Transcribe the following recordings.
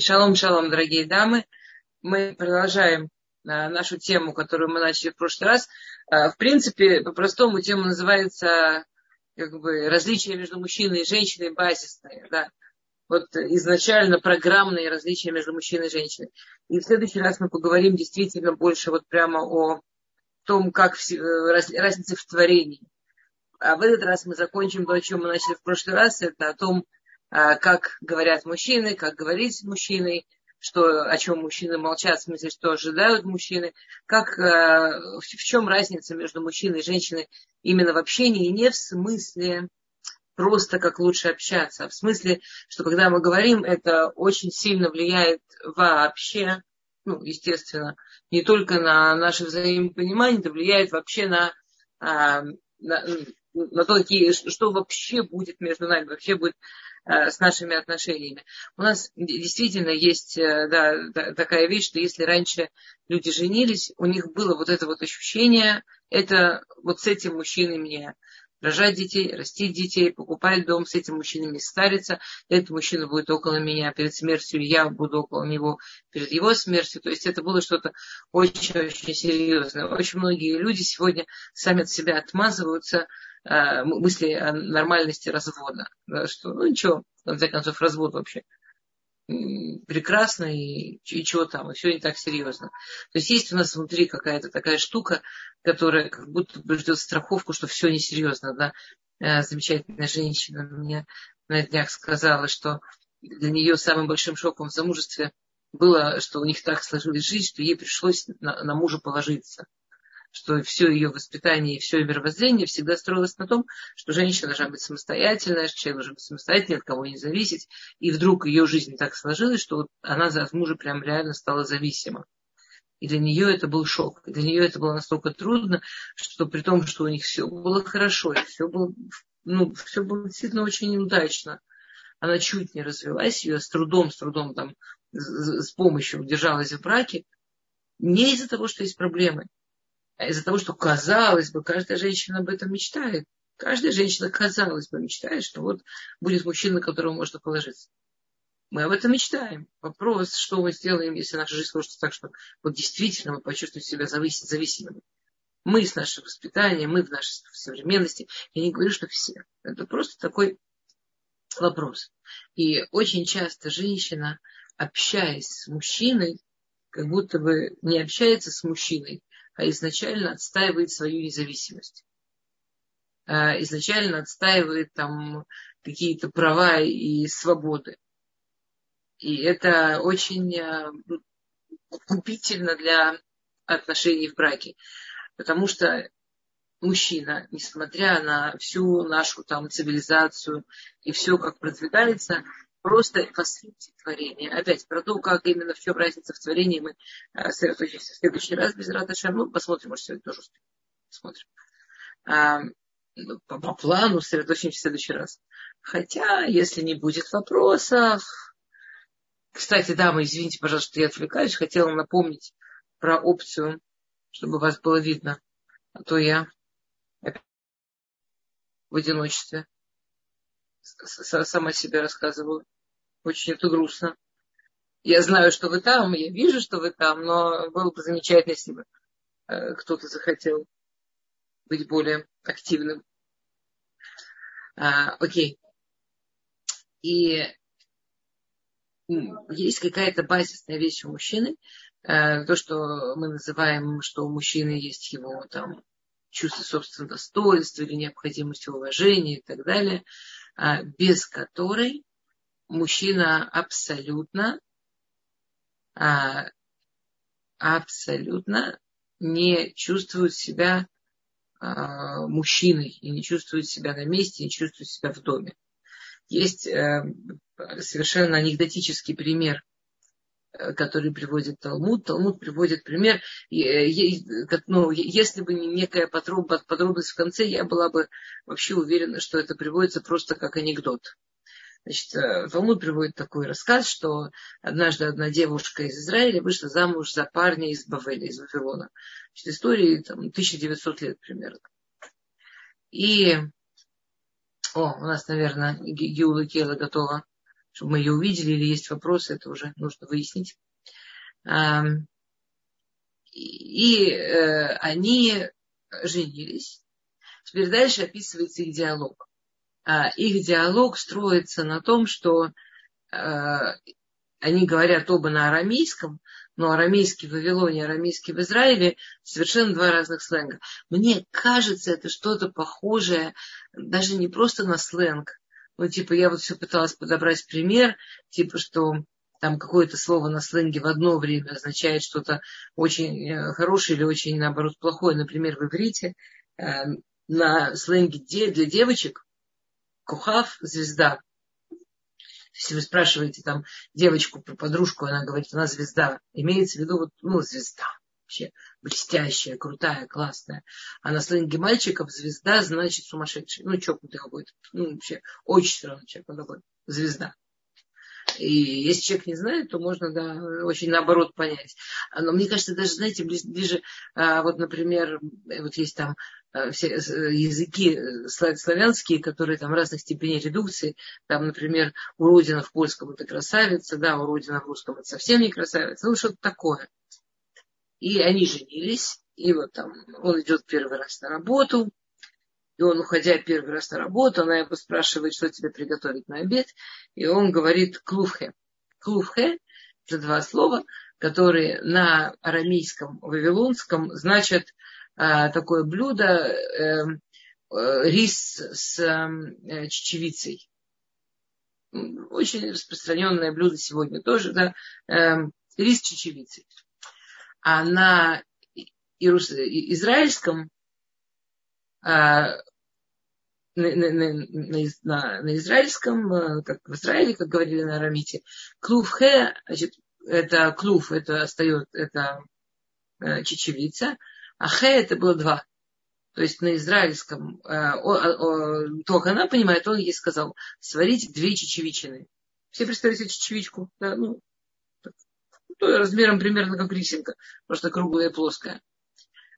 Шалом, шалом, дорогие дамы. Мы продолжаем а, нашу тему, которую мы начали в прошлый раз. А, в принципе, по-простому тема называется как бы, различия между мужчиной и женщиной базисные. Да? Вот изначально программные различия между мужчиной и женщиной. И в следующий раз мы поговорим действительно больше вот прямо о том, как э, разница в творении. А в этот раз мы закончим то, о чем мы начали в прошлый раз. Это о том, как говорят мужчины, как говорить с мужчиной, что, о чем мужчины молчат, в смысле, что ожидают мужчины, как, а, в чем разница между мужчиной и женщиной именно в общении, и не в смысле просто как лучше общаться, а в смысле, что когда мы говорим, это очень сильно влияет вообще, ну, естественно, не только на наше взаимопонимание, это влияет вообще на, на, на то, какие, что вообще будет между нами, вообще будет Э, с нашими отношениями. У нас действительно есть э, да, такая вещь, что если раньше люди женились, у них было вот это вот ощущение, это вот с этим мужчиной мне рожать детей, растить детей, покупать дом, с этим мужчиной не стариться, этот мужчина будет около меня перед смертью, я буду около него перед его смертью. То есть это было что-то очень-очень серьезное. Очень многие люди сегодня сами от себя отмазываются, Э, мысли о нормальности развода. Да, что, ну ничего, в конце концов, развод вообще прекрасно и, и чего там, и все не так серьезно. То есть есть у нас внутри какая-то такая штука, которая как будто бы ждет страховку, что все несерьезно. Да? Э, замечательная женщина мне на днях сказала, что для нее самым большим шоком в замужестве было, что у них так сложилась жизнь, что ей пришлось на, на мужа положиться что все ее воспитание и все ее мировоззрение всегда строилось на том, что женщина должна быть самостоятельная, что человек должен быть самостоятельный, от кого не зависеть. И вдруг ее жизнь так сложилась, что вот она от мужа прям реально стала зависима. И для нее это был шок. И для нее это было настолько трудно, что при том, что у них все было хорошо, и все было, ну, все было действительно очень удачно. Она чуть не развелась, ее с трудом, с трудом там, с помощью удержалась в браке, не из-за того, что есть проблемы, из-за того, что, казалось бы, каждая женщина об этом мечтает. Каждая женщина, казалось бы, мечтает, что вот будет мужчина, на которого можно положиться. Мы об этом мечтаем. Вопрос, что мы сделаем, если наша жизнь сложится так, что вот действительно мы почувствуем себя зависимыми. Мы с нашего воспитания, мы в нашей современности. Я не говорю, что все. Это просто такой вопрос. И очень часто женщина, общаясь с мужчиной, как будто бы не общается с мужчиной, а изначально отстаивает свою независимость. А изначально отстаивает там какие-то права и свободы. И это очень а, губительно для отношений в браке. Потому что мужчина, несмотря на всю нашу там цивилизацию и все, как продвигается, просто по сути творения. Опять про то, как именно в чем разница в творении, мы э, сосредоточимся в следующий раз без Раташем. Ну, посмотрим, может, сегодня тоже успеем. Посмотрим. А, ну, по, по плану сосредоточимся в следующий раз. Хотя, если не будет вопросов... Кстати, дамы, извините, пожалуйста, что я отвлекаюсь. Хотела напомнить про опцию, чтобы вас было видно. А то я в одиночестве сама себе рассказываю. Очень это грустно. Я знаю, что вы там, я вижу, что вы там, но было бы замечательно, если бы э, кто-то захотел быть более активным. А, окей. И есть какая-то базисная вещь у мужчины, э, то, что мы называем, что у мужчины есть его там чувство собственного достоинства или необходимость уважения и так далее, а, без которой мужчина абсолютно, а, абсолютно не чувствует себя а, мужчиной и не чувствует себя на месте, не чувствует себя в доме. Есть э, совершенно анекдотический пример, э, который приводит Талмуд. Талмуд приводит пример, э, ну, если бы не некая подробность в конце, я была бы вообще уверена, что это приводится просто как анекдот. Значит, э, Талмуд приводит такой рассказ, что однажды одна девушка из Израиля вышла замуж за парня из Бавеля, из Вавилона. Значит, истории там, 1900 лет примерно. И, о, у нас, наверное, Геула Кейла готова. чтобы мы ее увидели или есть вопросы, это уже нужно выяснить. И э, они женились. Теперь дальше описывается их диалог. А их диалог строится на том, что э, они говорят оба на арамейском, но арамейский в Вавилоне, арамейский в Израиле совершенно два разных сленга. Мне кажется, это что-то похожее, даже не просто на сленг. Ну, типа, я вот все пыталась подобрать пример, типа, что там какое-то слово на сленге в одно время означает что-то очень э, хорошее или очень, наоборот, плохое. Например, в иврите э, на сленге для девочек кухав – звезда. Если вы спрашиваете там девочку про подружку, она говорит, она звезда. Имеется в виду вот, ну, звезда. Вообще блестящая, крутая, классная. А на сленге мальчиков звезда значит сумасшедший. Ну, чокнутый какой-то. Ну, вообще очень странный человек. Он такой звезда. И если человек не знает, то можно, да, очень наоборот понять. Но мне кажется, даже, знаете, ближе, а, вот, например, вот есть там а, все языки славянские, которые там разных степеней редукции. Там, например, уродина в польском это красавица, да, уродина в русском это совсем не красавица. Ну, что-то такое. И они женились, и вот там он идет первый раз на работу, и он, уходя первый раз на работу, она его спрашивает, что тебе приготовить на обед. И он говорит клуфхе. Клуфхе – это два слова, которые на арамейском, вавилонском значат а, такое блюдо, э, э, рис с э, чечевицей. Очень распространенное блюдо сегодня тоже, да, э, рис с чечевицей. А на израильском а, на, на, на, на израильском, э, как в Израиле, как говорили на арамите, клув хе, значит, это клув, это остается, это э, чечевица, а хе это было два. То есть на израильском, э, о, о, только она понимает, он ей сказал, сварить две чечевичины. Все представляете себе чечевичку? Да, ну, так, размером примерно как рисинка, просто круглая и плоская.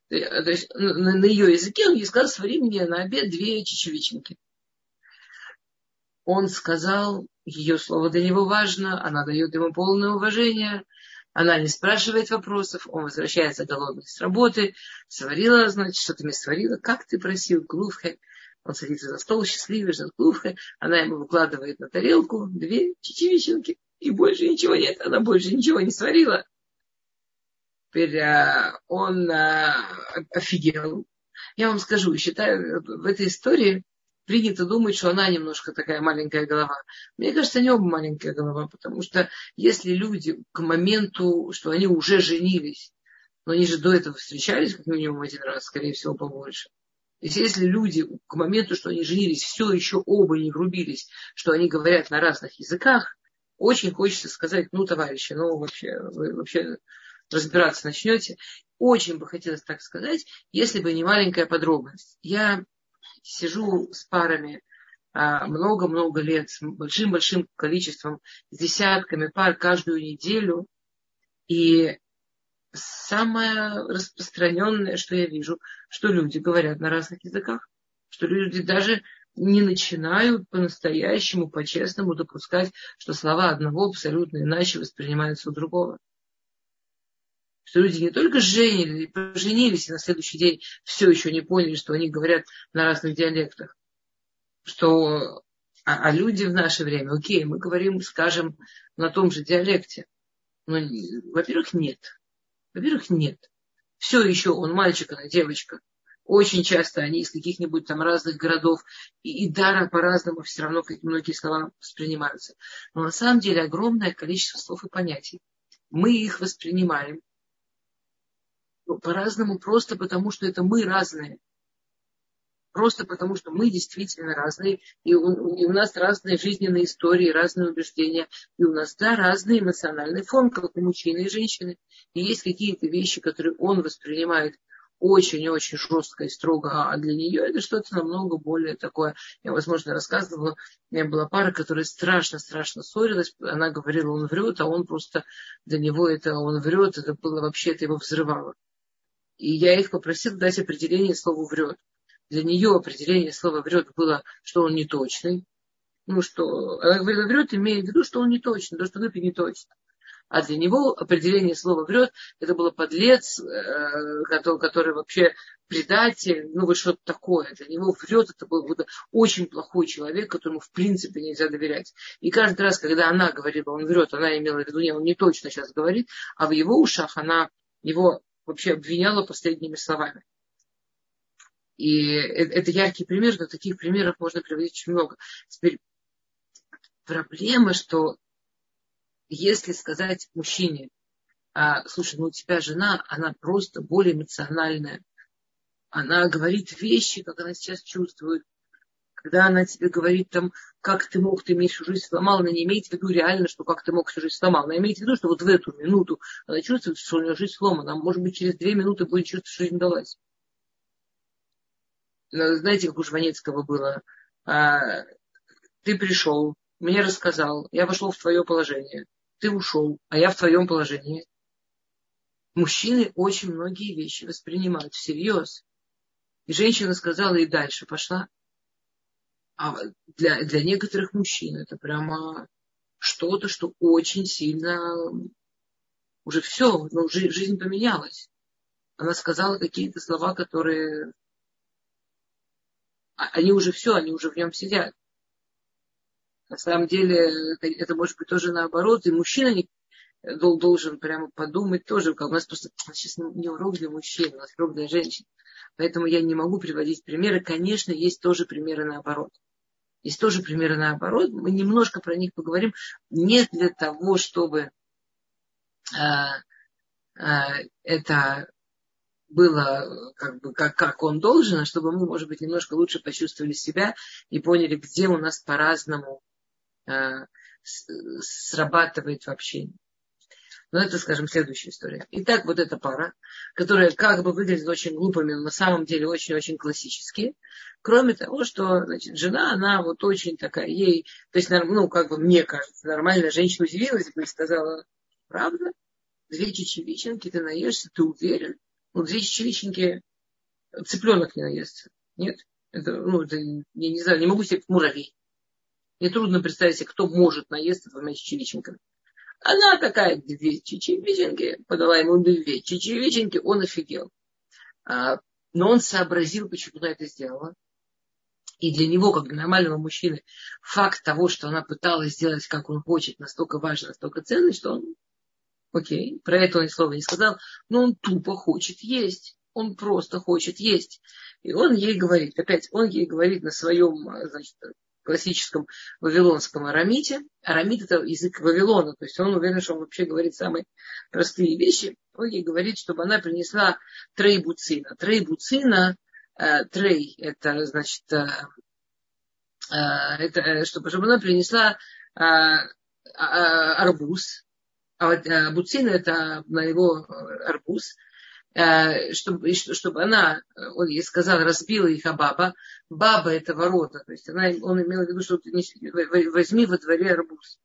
Э, то есть на, ее языке он ей сказал, свари мне на обед две чечевиченки. Он сказал, ее слово для него важно, она дает ему полное уважение, она не спрашивает вопросов, он возвращается голодный с работы, сварила, значит, что ты мне сварила, как ты просил, клувхе. Он садится за стол, счастливый, ждет клувхе, она ему выкладывает на тарелку две чечевиченки, и больше ничего нет, она больше ничего не сварила. Теперь а, он а, офигел. Я вам скажу, считаю, в этой истории принято думать, что она немножко такая маленькая голова. Мне кажется, не оба маленькая голова, потому что если люди к моменту, что они уже женились, но они же до этого встречались как минимум один раз, скорее всего, побольше. То есть если люди к моменту, что они женились, все еще оба не врубились, что они говорят на разных языках, очень хочется сказать, ну, товарищи, ну, вообще, вы вообще разбираться начнете. Очень бы хотелось так сказать, если бы не маленькая подробность. Я сижу с парами а, много-много лет, с большим-большим количеством, с десятками пар каждую неделю. И самое распространенное, что я вижу, что люди говорят на разных языках, что люди даже не начинают по-настоящему, по-честному допускать, что слова одного абсолютно иначе воспринимаются у другого что люди не только женились, поженились, и на следующий день все еще не поняли, что они говорят на разных диалектах. Что, а, а люди в наше время, окей, мы говорим, скажем, на том же диалекте. Но, во-первых, нет. Во-первых, нет. Все еще он мальчик, она девочка. Очень часто они из каких-нибудь там разных городов, и, и дара по-разному все равно, как многие слова воспринимаются. Но на самом деле огромное количество слов и понятий. Мы их воспринимаем по-разному просто потому, что это мы разные. Просто потому, что мы действительно разные, и у, и у нас разные жизненные истории, разные убеждения, и у нас, да, разный эмоциональный фон, как у мужчины и женщины. И есть какие-то вещи, которые он воспринимает очень-очень жестко и строго, а для нее это что-то намного более такое. Я, возможно, рассказывала, у меня была пара, которая страшно-страшно ссорилась, она говорила, он врет, а он просто, для него это он врет, это было вообще, это его взрывало. И я их попросил дать определение слова врет. Для нее определение слова врет было, что он неточный. ну что, она говорит, врет, имея в виду, что он не точно, то, что говорит, не точно. А для него определение слова врет, это было подлец, э, который, который вообще предатель, ну вот что-то такое. Для него врет, это был очень плохой человек, которому в принципе нельзя доверять. И каждый раз, когда она говорила, он врет, она имела в виду, не, он не точно сейчас говорит, а в его ушах она его вообще обвиняла последними словами. И это яркий пример, но таких примеров можно приводить очень много. Теперь проблема, что если сказать мужчине, а, слушай, ну у тебя жена, она просто более эмоциональная. Она говорит вещи, как она сейчас чувствует. Когда она тебе говорит, там, как ты мог, ты имеешь всю жизнь сломал, она не имеет в виду реально, что как ты мог всю жизнь сломал. Она имеет в виду, что вот в эту минуту она чувствует, что у нее жизнь сломана. Может быть, через две минуты будет чувствовать, что жизнь далась. Знаете, как у Жванецкого было? А, ты пришел, мне рассказал, я вошел в твое положение ты ушел, а я в твоем положении. Мужчины очень многие вещи воспринимают всерьез. И женщина сказала и дальше пошла. А для, для некоторых мужчин это прямо что-то, что очень сильно уже все, ну, жизнь поменялась. Она сказала какие-то слова, которые а, они уже все, они уже в нем сидят. На самом деле это, это может быть тоже наоборот. И мужчина не, должен прямо подумать тоже. У нас просто сейчас не урок для мужчин, у нас урок для женщин. Поэтому я не могу приводить примеры. Конечно, есть тоже примеры наоборот. Есть тоже примеры наоборот. Мы немножко про них поговорим. Не для того, чтобы а, а, это было как, бы, как, как он должен, а чтобы мы, может быть, немножко лучше почувствовали себя и поняли, где у нас по-разному Э, срабатывает в общении. Но это, скажем, следующая история. Итак, вот эта пара, которая как бы выглядит очень глупыми, но на самом деле очень-очень классические. Кроме того, что значит, жена, она вот очень такая, ей, то есть, ну, как бы мне кажется, нормальная женщина удивилась бы и сказала, правда? Две чечевиченки, ты наешься, ты уверен? Ну, две чечевиченки, цыпленок не наестся. Нет? Это, ну, это, я не знаю, не могу себе муравей. Мне трудно представить себе, кто может наесться двумя чечевиченками. Она такая, две чечевиченки, подала ему две чечевиченки, он офигел. А, но он сообразил, почему она это сделала. И для него, как для нормального мужчины, факт того, что она пыталась сделать, как он хочет, настолько важен, настолько ценный, что он, окей, про это он ни слова не сказал, но он тупо хочет есть. Он просто хочет есть. И он ей говорит, опять, он ей говорит на своем, значит, классическом вавилонском арамите. Арамит это язык Вавилона, то есть он уверен, что он вообще говорит самые простые вещи. Он ей говорит, чтобы она принесла трей буцина. Трей буцина, э, трей, это значит, э, э это, э, чтобы, чтобы она принесла э, э, арбуз. А вот буцина это на его арбуз. Чтобы, чтобы она, он ей сказал, разбила их, а баба, баба это ворота, то есть она, он имел в виду, что ты не, возьми во дворе арбуз.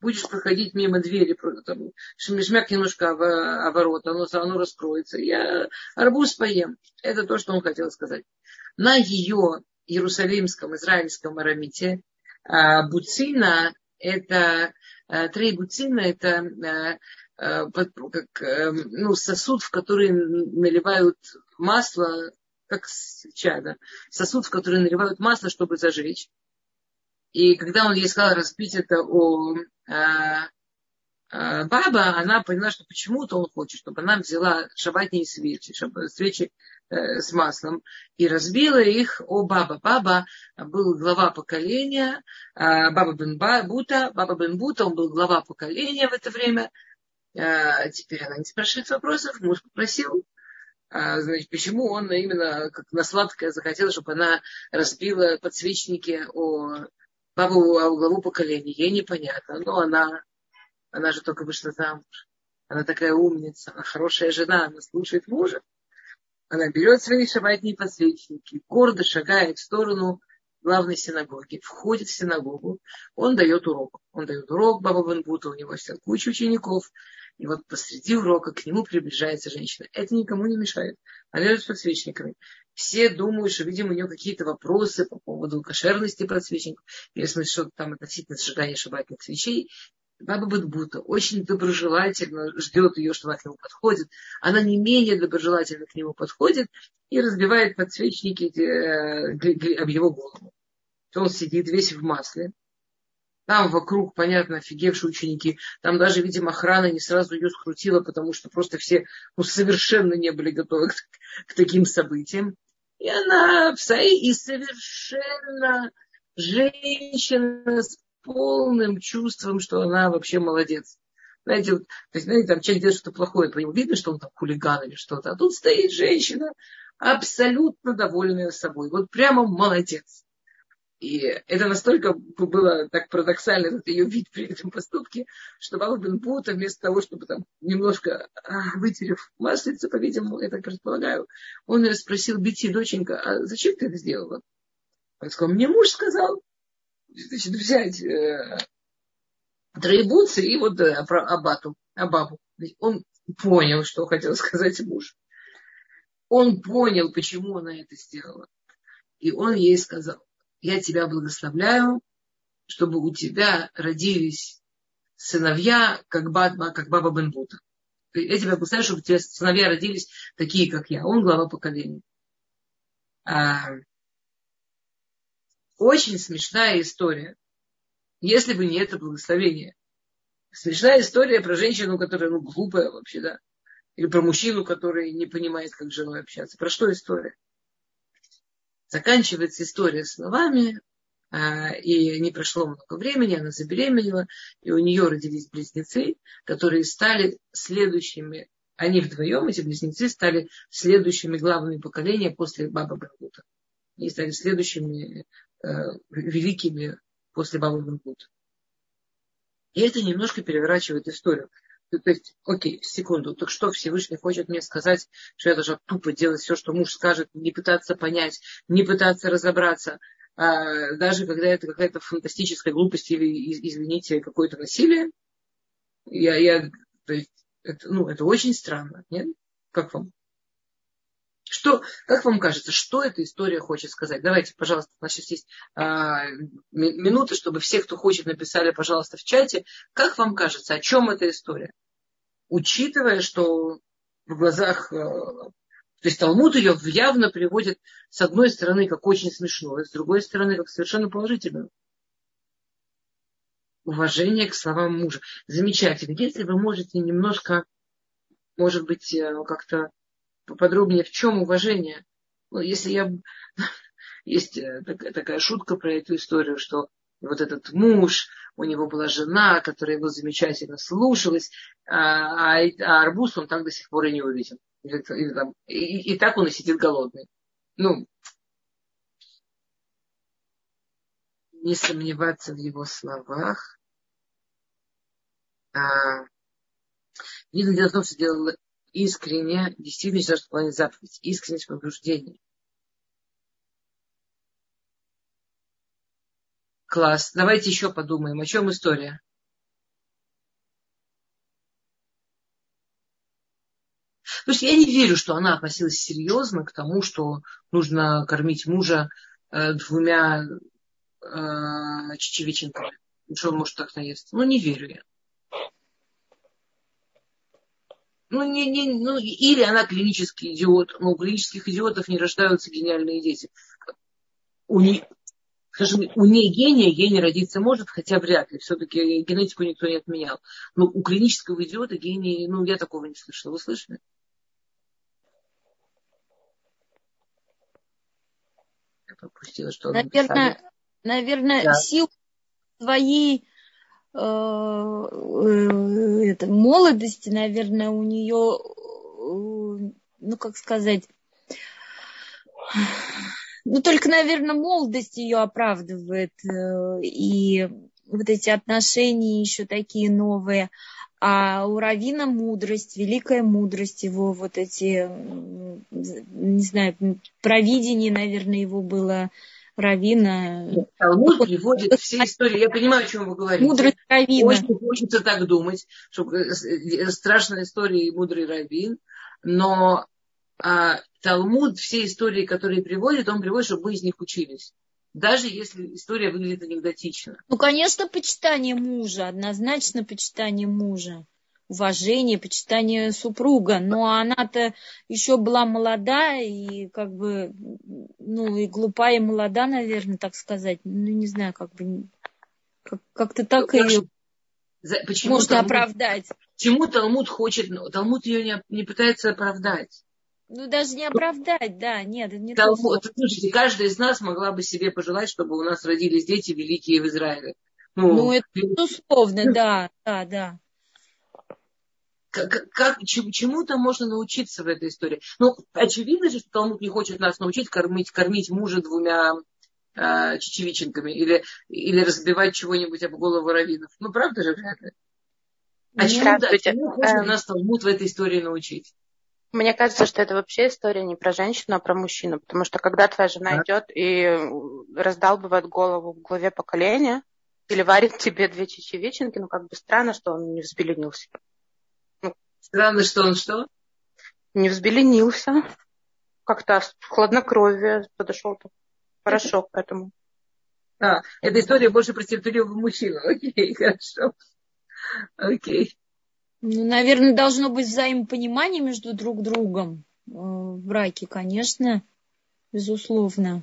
Будешь проходить мимо двери, там, шмяк немножко о, о ворота, оно, оно раскроется. Я арбуз поем. Это то, что он хотел сказать. На ее иерусалимском, израильском арамите а, буцина это а, трей буцина это Э, как э, ну, сосуд, в который наливают масло, как свеча, да, сосуд, в который наливают масло, чтобы зажечь. И когда он ей сказал разбить это о а, а, баба, она поняла, что почему-то он хочет, чтобы она взяла шабатные свечи, чтобы свечи э, с маслом, и разбила их о баба. Баба был глава поколения, а, баба бен Бута, баба бен Бута, он был глава поколения в это время, а, теперь она не спрашивает вопросов, муж попросил. А, значит, почему он именно как на сладкое захотел, чтобы она разбила подсвечники о бабу, о главу поколения. Ей непонятно. Но она, она же только вышла замуж. Она такая умница, она хорошая жена, она слушает мужа. Она берет свои шабатные подсвечники, гордо шагает в сторону главной синагоги, входит в синагогу, он дает урок. Он дает урок Баба Бенбута, у него вся куча учеников. И вот посреди урока к нему приближается женщина. Это никому не мешает. Она идет с подсвечниками. все думают, что, видимо, у нее какие-то вопросы по поводу кошерности подсвечников, или в смысле, что там относительно сжигания шабатных свечей. Баба Бадбута очень доброжелательно ждет ее, что она к нему подходит. Она не менее доброжелательно к нему подходит и разбивает подсвечники э, об его голову. Он сидит весь в масле, там вокруг, понятно, офигевшие ученики. Там даже, видимо, охрана не сразу ее скрутила, потому что просто все ну, совершенно не были готовы к, к таким событиям. И она и совершенно женщина с полным чувством, что она вообще молодец. Знаете, вот, то есть, знаете, там человек делает что-то плохое, по нему видно, что он там хулиган или что-то. А тут стоит женщина, абсолютно довольная собой. Вот прямо молодец. И это настолько было так парадоксально, этот ее вид при этом поступке, что Баба Бен Бута вместо того, чтобы там немножко а, вытерев маслица, по-видимому, я так предполагаю, он ее спросил, Бити, доченька, а зачем ты это сделала? Он сказал, мне муж сказал, значит, взять э, троебуцы и вот э, абату, абабу. Он понял, что хотел сказать муж. Он понял, почему она это сделала. И он ей сказал, я тебя благословляю, чтобы у тебя родились сыновья, как, баба, как баба Бенбута. Я тебя благословляю, чтобы у тебя сыновья родились такие, как я. Он глава поколения. А, очень смешная история. Если бы не это благословение. Смешная история про женщину, которая ну, глупая вообще, да. Или про мужчину, который не понимает, как с женой общаться. Про что история? Заканчивается история словами, а, и не прошло много времени, она забеременела, и у нее родились близнецы, которые стали следующими, они вдвоем, эти близнецы, стали следующими главными поколения после Баба Бенгута. Они стали следующими э, великими после Баба Бенгута. И это немножко переворачивает историю. То есть, окей, секунду, так что Всевышний хочет мне сказать, что я должна тупо делать все, что муж скажет, не пытаться понять, не пытаться разобраться, а, даже когда это какая-то фантастическая глупость или, извините, какое-то насилие. Я, я, то есть, это, ну, это очень странно, нет? Как вам? Что, как вам кажется, что эта история хочет сказать? Давайте, пожалуйста, у нас сейчас есть а, минуты, чтобы все, кто хочет, написали, пожалуйста, в чате. Как вам кажется, о чем эта история? Учитывая, что в глазах, а, то есть Талмуд ее явно приводит с одной стороны как очень смешно, с другой стороны как совершенно положительно. Уважение к словам мужа. Замечательно. Если вы можете немножко, может быть, э, как-то поподробнее, в чем уважение. Ну, если я... Есть э, такая шутка про эту историю, что вот этот муж, у него была жена, которая его замечательно слушалась, а, а, а арбуз он так до сих пор и не увидел. Там, и, и так он и сидит голодный. Ну, не сомневаться в его словах. А, видно дело в том, что делал искренне, действительно что выполнять заповедь, искренность побуждения. Класс. Давайте еще подумаем, о чем история. То есть я не верю, что она относилась серьезно к тому, что нужно кормить мужа э, двумя э, чечевиченками. Что он может так наесть? Ну, не верю я. Ну, не, не, ну, или она клинический идиот. Но у клинических идиотов не рождаются гениальные дети. У, не, скажем, у нее гения гений родиться может, хотя вряд ли. Все-таки генетику никто не отменял. Но у клинического идиота гений, ну, я такого не слышала. Вы слышали? Я пропустила, что Наверное, наверное да. сил своей Э, это, молодости, наверное, у нее, э, ну, как сказать, ну, только, наверное, молодость ее оправдывает. Э, и вот эти отношения еще такие новые. А у Равина мудрость, великая мудрость его, вот эти, не знаю, провидение, наверное, его было Равина. Талмуд приводит все истории. Я понимаю, о чем вы говорите. Мудрый Равина. Очень хочется так думать, что э, страшная история и мудрый Равин. Но а Талмуд, все истории, которые приводит, он приводит, чтобы мы из них учились. Даже если история выглядит анекдотично. Ну, конечно, почитание мужа, однозначно почитание мужа уважение, почитание супруга. Но она-то еще была молода и как бы, ну, и глупая, и молода, наверное, так сказать. Ну, не знаю, как бы, как- как-то так Ну, ее Почему можно Талмуд, оправдать. почему Талмуд хочет, ну, Талмуд ее не, не пытается оправдать. Ну, даже не оправдать, да, нет, не то Талмуд, слово. слушайте, каждая из нас могла бы себе пожелать, чтобы у нас родились дети великие в Израиле. Ну, Ну, это безусловно, да, да, да. Как, как- чему- чему-то можно научиться в этой истории. Ну, очевидно же, что Талмуд не хочет нас научить кормить, кормить мужа двумя э, чечевиченками или, или разбивать чего-нибудь об голову раввинов. Ну, правда же, вряд ли. А чему, да, чему хочет Эм. нас Талмуд в этой истории научить? Мне кажется, что это вообще история не про женщину, а про мужчину. Потому что когда твоя жена Да. идет и раздалбывает голову в главе поколения, или варит тебе две чечевиченки, ну как бы странно, что он не взбеленился. Странно, что он что? Не взбеленился. Как-то хладнокровие подошел так хорошо к этому. А, эта история больше про терпеливого мужчину. Окей, хорошо. Окей. Ну, наверное, должно быть взаимопонимание между друг другом э, в браке, конечно, безусловно.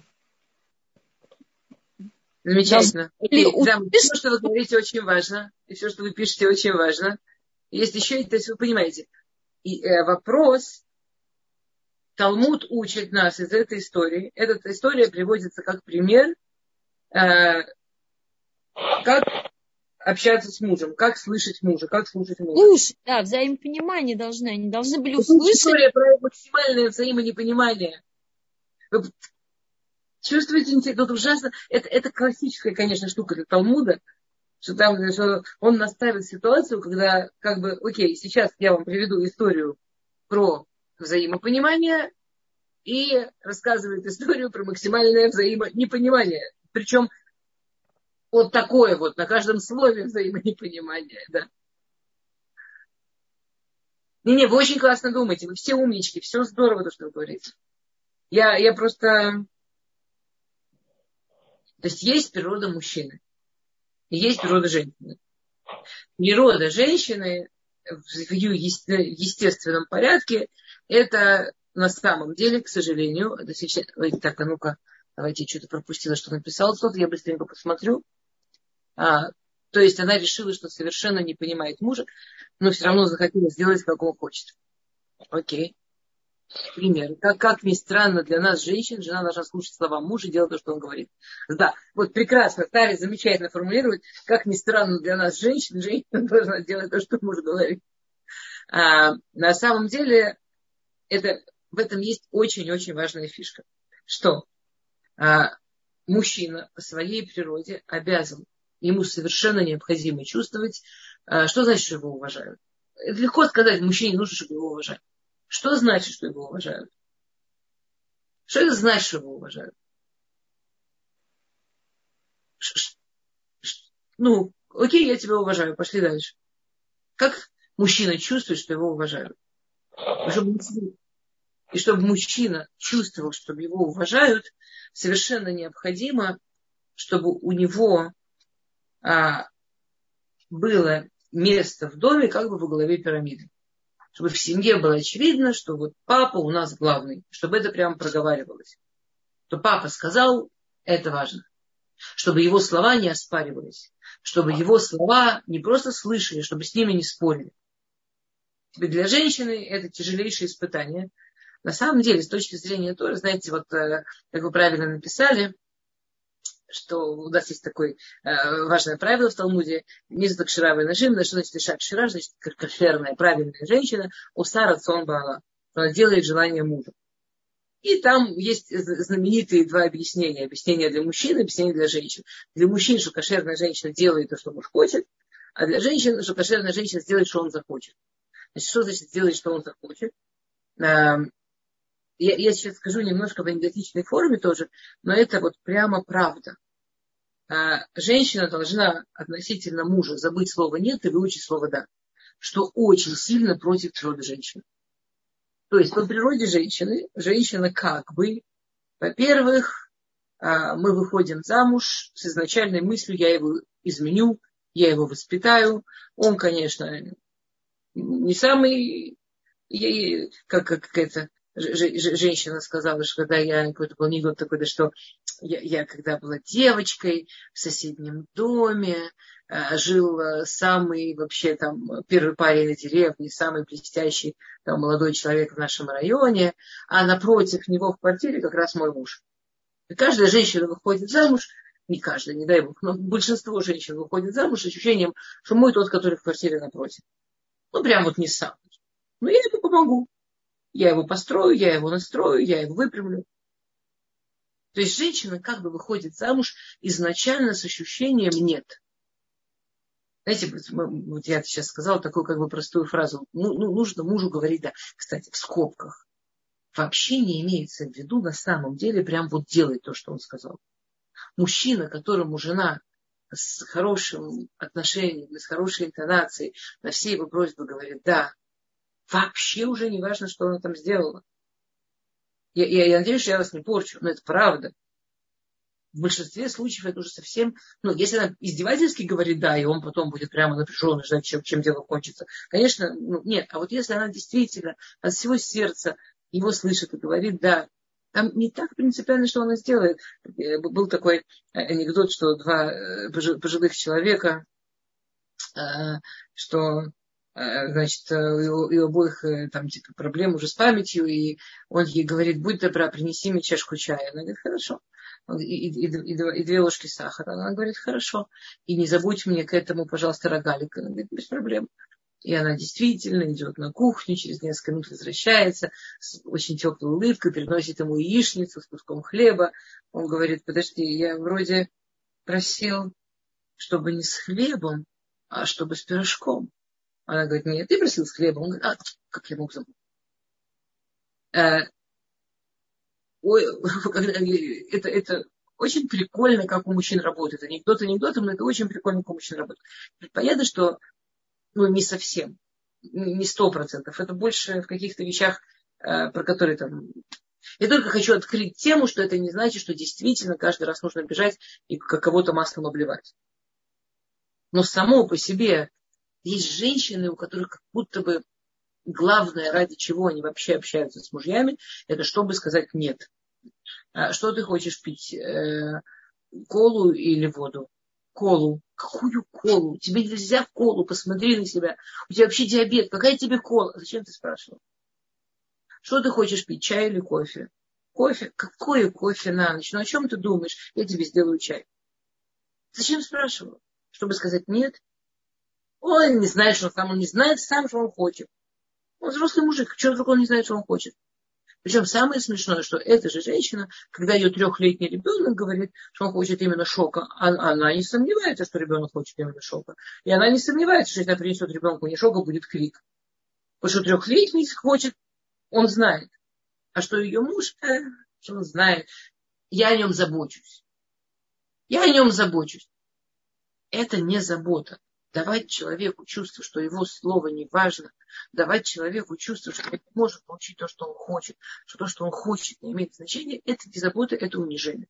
Замечательно. Или Окей, да, все, что вы говорите, очень важно. И все, что вы пишете, очень важно. Есть еще, то есть вы понимаете, и, э, вопрос, Талмуд учит нас из этой истории. Эта история приводится как пример, э, как общаться с мужем, как слышать мужа, как слушать мужа. Слушай, да, взаимопонимание должны, они должны были услышать. история про максимальное взаимонепонимание. Вы чувствуете, тут ужасно, это, это классическая, конечно, штука для Талмуда, что там что он наставит ситуацию, когда, как бы, окей, сейчас я вам приведу историю про взаимопонимание и рассказывает историю про максимальное взаимонепонимание. Причем вот такое вот, на каждом слове взаимонепонимание, да. Не-не, вы очень классно думаете, вы все умнички, все здорово, то, что вы говорите. Я, я просто... То есть есть природа мужчины, есть природа женщины. Природа женщины в ее естественном порядке это на самом деле, к сожалению, это сейчас... Ой, так, а ну-ка, давайте что-то пропустила, что написал кто-то, я быстренько посмотрю. А, то есть она решила, что совершенно не понимает мужа, но все равно захотела сделать, как он хочет. Окей. Пример. Как, как ни странно для нас, женщин, жена должна слушать слова мужа и делать то, что он говорит. Да, вот прекрасно, Тари замечательно формулирует. Как ни странно для нас, женщин, женщина должна делать то, что муж говорит. А, на самом деле, это, в этом есть очень-очень важная фишка. Что а, мужчина по своей природе обязан, ему совершенно необходимо чувствовать, а, что значит, что его уважают. Это легко сказать, мужчине нужно, чтобы его уважали. Что значит, что его уважают? Что это значит, что его уважают? Ш- ш- Ну, окей, я тебя уважаю, пошли дальше. Как мужчина чувствует, что его уважают? И чтобы мужчина чувствовал, что его уважают, совершенно необходимо, чтобы у него а, было место в доме как бы во главе пирамиды. Чтобы в семье было очевидно, что вот папа у нас главный. Чтобы это прямо проговаривалось. Что папа сказал, это важно. Чтобы его слова не оспаривались. Чтобы его слова не просто слышали, чтобы с ними не спорили. Для женщины это тяжелейшее испытание. На самом деле, с точки зрения Торы, знаете, вот как вы правильно написали, что у нас есть такое э, важное правило в Талмуде. Миза кшира нажим, что значит иша кшира, значит кошерная, правильная женщина, уса рацион бала. Она делает желание мужа. И там есть знаменитые два объяснения. Объяснение для мужчин, объяснение для женщин. Для мужчин, что кошерная женщина делает то, что муж хочет, а для женщин, что кошерная женщина сделает, что он захочет. Значит, что значит сделать, что он захочет? Я, я сейчас скажу немножко в анекдотичной форме тоже, но это вот прямо правда. А, женщина должна относительно мужа забыть слово «нет» и выучить слово «да», что очень сильно против природы женщины. То есть по природе женщины, женщина как бы, во-первых, а, мы выходим замуж с изначальной мыслью, я его изменю, я его воспитаю. Он, конечно, не самый, как, как это, женщина сказала, что когда я, какой-то был анекдот такой, да, что я, я когда была девочкой в соседнем доме, э, жил э, самый вообще там первый парень на деревне, самый блестящий там, молодой человек в нашем районе, а напротив него в квартире как раз мой муж. И каждая женщина выходит замуж, не каждая, не дай бог, но большинство женщин выходит замуж с ощущением, что мой тот, который в квартире напротив. Ну, прям вот не сам. Но я ему помогу. Я его построю, я его настрою, я его выпрямлю. То есть женщина как бы выходит замуж изначально с ощущением «нет». Знаете, вот я сейчас сказала такую как бы простую фразу. Ну, ну, нужно мужу говорить, да, кстати, в скобках. Вообще не имеется в виду на самом деле прям вот делать то, что он сказал. Мужчина, которому жена с хорошим отношением, с хорошей интонацией на все его просьбы говорит, да, вообще уже не важно, что она там сделала. Я, я, я надеюсь, что я вас не порчу, но это правда. В большинстве случаев это уже совсем... Ну, если она издевательски говорит «да», и он потом будет прямо напряженно ждать, чем, чем дело кончится. Конечно, ну, нет. А вот если она действительно от всего сердца его слышит и говорит «да», там не так принципиально, что она сделает. Э, был такой анекдот, что два э, пожилых человека, э, что Э, значит, э, и обоих э, там типа проблем уже с памятью, и он ей говорит, будь добра, принеси мне чашку чая. Она говорит, хорошо. И, и, и, и две ложки сахара. Она говорит, хорошо. И не забудь мне к этому, пожалуйста, рогалик. Она говорит, без проблем. И она действительно идет на кухню, через несколько минут возвращается с очень теплой улыбкой, приносит ему яичницу с куском хлеба. Он говорит, подожди, я вроде просил, чтобы не с хлебом, а чтобы с пирожком. Она говорит, нет, ты просил с хлебом. Он говорит, а, как я мог забыть? Э, это, это очень прикольно, как у мужчин работает. Анекдот анекдотом, но это очень прикольно, как у мужчин работает. Понятно, что ну, не совсем, не сто процентов. Это больше в каких-то вещах, э, про которые там... Я только хочу открыть тему, что это не значит, что действительно каждый раз нужно бежать и кого-то маслом обливать. Но само по себе есть женщины, у которых как будто бы главное, ради чего они вообще общаются с мужьями, это чтобы сказать нет. А что ты хочешь пить? Э, колу или воду? Колу. Какую колу? Тебе нельзя колу, посмотри на себя. У тебя вообще диабет. Какая тебе кола? Зачем ты спрашивал? Что ты хочешь пить, чай или кофе? Кофе? Какое кофе на ночь? Ну о чем ты думаешь? Я тебе сделаю чай. Зачем спрашивал? Чтобы сказать нет? Он не знает, что сам, он не знает сам, что он хочет. Он взрослый мужик, что вдруг он не знает, что он хочет. Причем самое смешное, что эта же женщина, когда ее трехлетний ребенок говорит, что он хочет именно шока, а она не сомневается, что ребенок хочет именно шока. И она не сомневается, что если она принесет ребенку не шока, будет крик. Потому что трехлетний хочет, он знает. А что ее муж, э, что он знает, я о нем забочусь. Я о нем забочусь. Это не забота давать человеку чувство, что его слово не важно, давать человеку чувство, что он может получить то, что он хочет, что то, что он хочет, не имеет значения, это не забота, это унижение.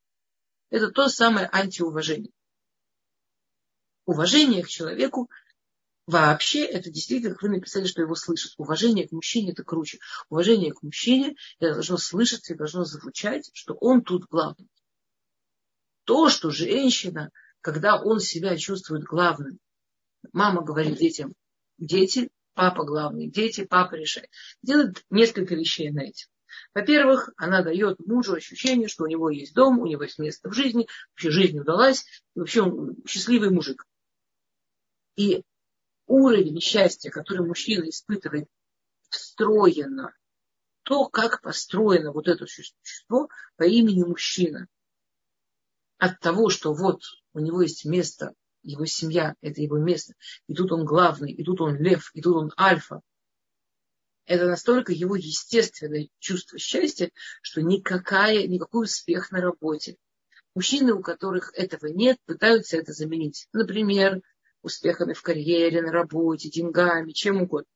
Это то самое антиуважение. Уважение к человеку вообще, это действительно, как вы написали, что его слышат. Уважение к мужчине это круче. Уважение к мужчине это должно слышаться и должно звучать, что он тут главный. То, что женщина, когда он себя чувствует главным, Мама говорит детям, дети, папа главный, дети, папа решает. Делает несколько вещей на этим. Во-первых, она дает мужу ощущение, что у него есть дом, у него есть место в жизни, вообще жизнь удалась, вообще он счастливый мужик. И уровень счастья, который мужчина испытывает, встроено то, как построено вот это существо по имени мужчина. От того, что вот у него есть место его семья, это его место. И тут он главный, и тут он лев, и тут он альфа. Это настолько его естественное чувство счастья, что никакая, никакой успех на работе. Мужчины, у которых этого нет, пытаются это заменить. Например, успехами в карьере, на работе, деньгами, чем угодно.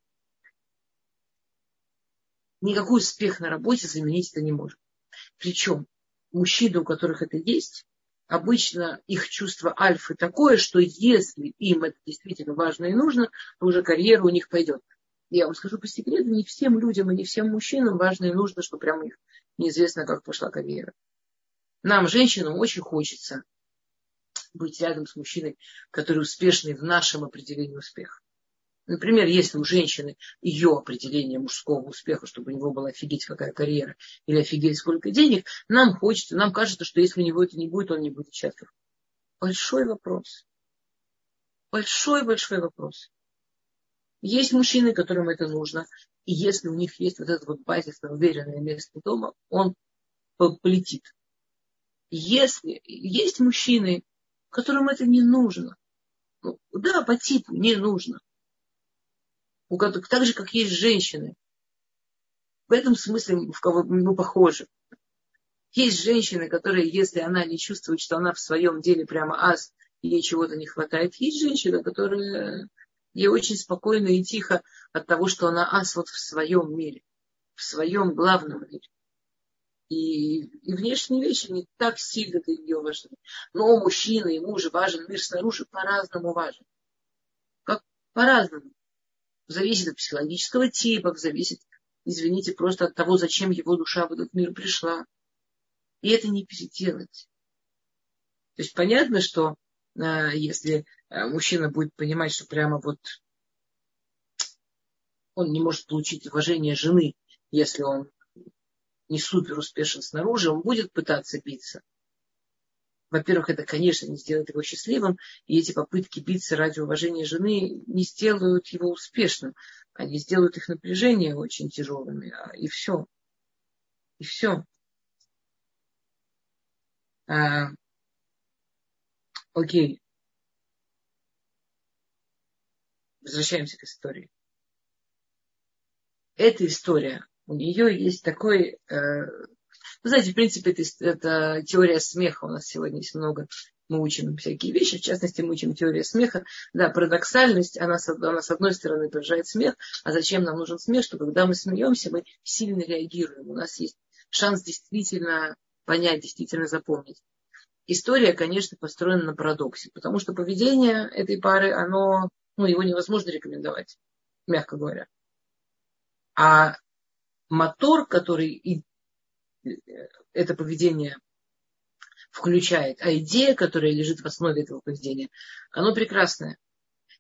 никакой успех на работе заменить это не может. Причем мужчины, у которых это есть, обычно их чувство альфы такое, что если им это действительно важно и нужно, то уже карьера у них пойдет. Я вам скажу по секрету, не всем людям и не всем мужчинам важно и нужно, что прямо их неизвестно, как пошла карьера. Нам, женщинам, очень хочется быть рядом с мужчиной, который успешный в нашем определении успеха. Например, если у женщины ее определение мужского успеха, чтобы у него была офигеть какая карьера или офигеть сколько денег, нам хочется, нам кажется, что если у него это не будет, он не будет счастлив. Большой вопрос. Большой-большой вопрос. Есть мужчины, которым это нужно. И если у них есть вот это вот базисное уверенное место дома, он полетит. Если есть мужчины, которым это не нужно, ну, да, по типу не нужно, у которых, так же, как есть женщины. В этом смысле в кого мы похожи. Есть женщины, которые, если она не чувствует, что она в своем деле прямо ас, ей чего-то не хватает. Есть женщины, которые ей очень спокойно и тихо от того, что она ас вот в своем мире, в своем главном мире. И, и внешние вещи не так сильно для нее важны. Но мужчина, ему же важен мир снаружи по-разному важен. Как по-разному зависит от психологического типа, зависит, извините, просто от того, зачем его душа в этот мир пришла. И это не переделать. То есть понятно, что э, если э, мужчина будет понимать, что прямо вот он не может получить уважение жены, если он не супер успешен снаружи, он будет пытаться биться во-первых, это, конечно, не сделает его счастливым, и эти попытки биться ради уважения жены не сделают его успешным. Они сделают их напряжение очень тяжелыми, а, и все. И все. А, окей. Возвращаемся к истории. Эта история, у нее есть такой э, вы знаете, в принципе, это, это теория смеха. У нас сегодня есть много. Мы учим всякие вещи. В частности, мы учим теорию смеха. Да, парадоксальность, она, она с одной стороны порождает смех. А зачем нам нужен смех? Что когда мы смеемся, мы сильно реагируем. У нас есть шанс действительно понять, действительно запомнить. История, конечно, построена на парадоксе, потому что поведение этой пары, оно, ну, его невозможно рекомендовать, мягко говоря. А мотор, который это поведение включает, а идея, которая лежит в основе этого поведения, оно прекрасное.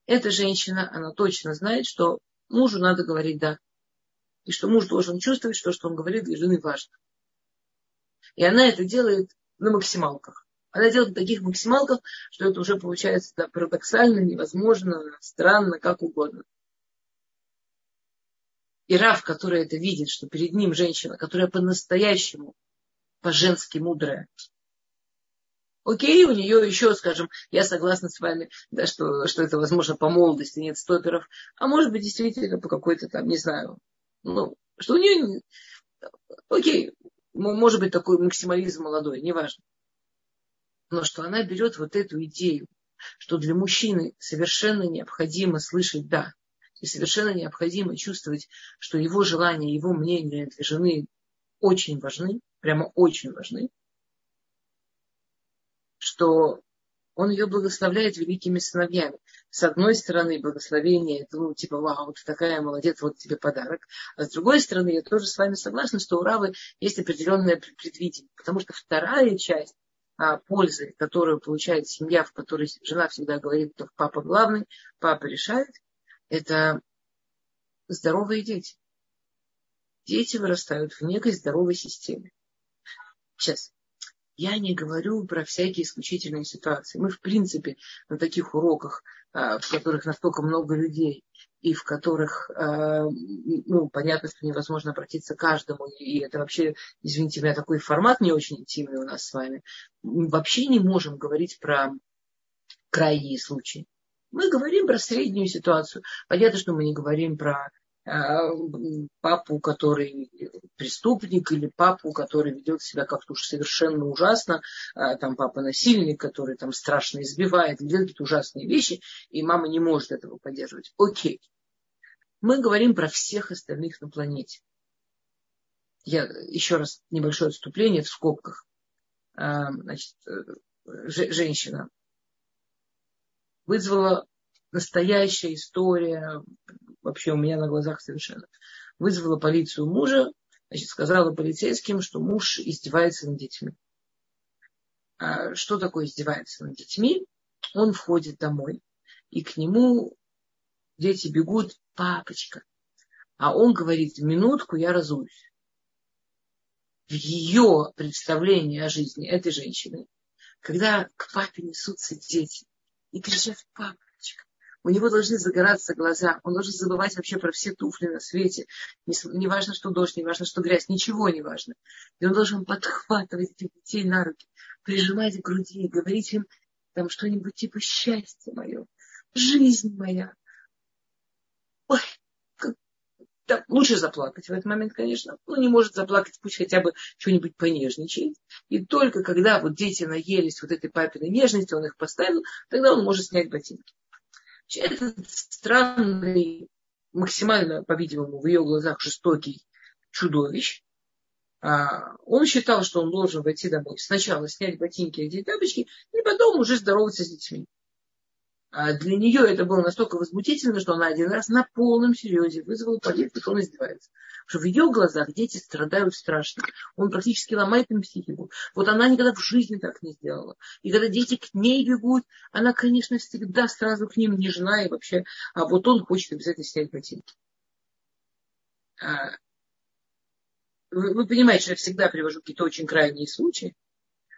Эта женщина, она точно знает, что мужу надо говорить «да». И что муж должен чувствовать, что, что он говорит для жены важно. И она это делает на максималках. Она делает на таких максималках, что это уже получается да, парадоксально, невозможно, странно, как угодно. И Раф, который это видит, что перед ним женщина, которая по-настоящему, по-женски мудрая. Окей, у нее еще, скажем, я согласна с вами, да, что, что это возможно по молодости, нет стоперов, а может быть действительно по какой-то там, не знаю, ну, что у нее, окей, может быть такой максимализм молодой, неважно. Но что она берет вот эту идею, что для мужчины совершенно необходимо слышать «да», и совершенно необходимо чувствовать, что его желания, его мнения для жены очень важны, прямо очень важны, что он ее благословляет великими сыновьями. С одной стороны, благословение, ну, типа, вау, ты такая молодец, вот тебе подарок. А с другой стороны, я тоже с вами согласна, что у Равы есть определенное предвидение. Потому что вторая часть а, пользы, которую получает семья, в которой жена всегда говорит, что папа главный, папа решает, это здоровые дети. Дети вырастают в некой здоровой системе. Сейчас. Я не говорю про всякие исключительные ситуации. Мы, в принципе, на таких уроках, а, в которых настолько много людей, и в которых, а, ну, понятно, что невозможно обратиться к каждому, и это вообще, извините меня, такой формат не очень интимный у нас с вами, мы вообще не можем говорить про крайние случаи. Мы говорим про среднюю ситуацию. Понятно, что мы не говорим про э, папу, который преступник, или папу, который ведет себя как-то уж совершенно ужасно, э, там папа насильник, который там страшно избивает, делает ужасные вещи, и мама не может этого поддерживать. Окей. Мы говорим про всех остальных на планете. я еще раз небольшое отступление в скобках. А, значит, женщина вызвала настоящая история, вообще у меня на глазах совершенно, вызвала полицию мужа, значит, сказала полицейским, что муж издевается над детьми. А что такое издевается над детьми? Он входит домой, и к нему дети бегут, папочка. А он говорит, минутку, я разуюсь. В ее представлении о жизни этой женщины, когда к папе несутся дети и кричат, папочка, у него должны загораться глаза, он должен забывать вообще про все туфли на свете. Не, важно, что дождь, не важно, что грязь, ничего не важно. И он должен подхватывать этих детей на руки, прижимать к груди говорить им там что-нибудь типа счастье мое, жизнь моя. Ой. Да, лучше заплакать в этот момент, конечно. Ну, не может заплакать, пусть хотя бы что-нибудь понежничает. И только когда вот дети наелись вот этой папиной нежности, он их поставил, тогда он может снять ботинки. Этот странный, максимально, по-видимому, в ее глазах жестокий чудовищ, а, он считал, что он должен войти домой, сначала снять ботинки, одеть тапочки, и потом уже здороваться с детьми. А для нее это было настолько возмутительно, что она один раз на полном серьезе вызвала полицию, что он издевается. Потому что в ее глазах дети страдают страшно. Он практически ломает им психику. Вот она никогда в жизни так не сделала. И когда дети к ней бегут, она, конечно, всегда сразу к ним нежна и вообще, а вот он хочет обязательно снять ботинки. А, вы, вы понимаете, что я всегда привожу какие-то очень крайние случаи,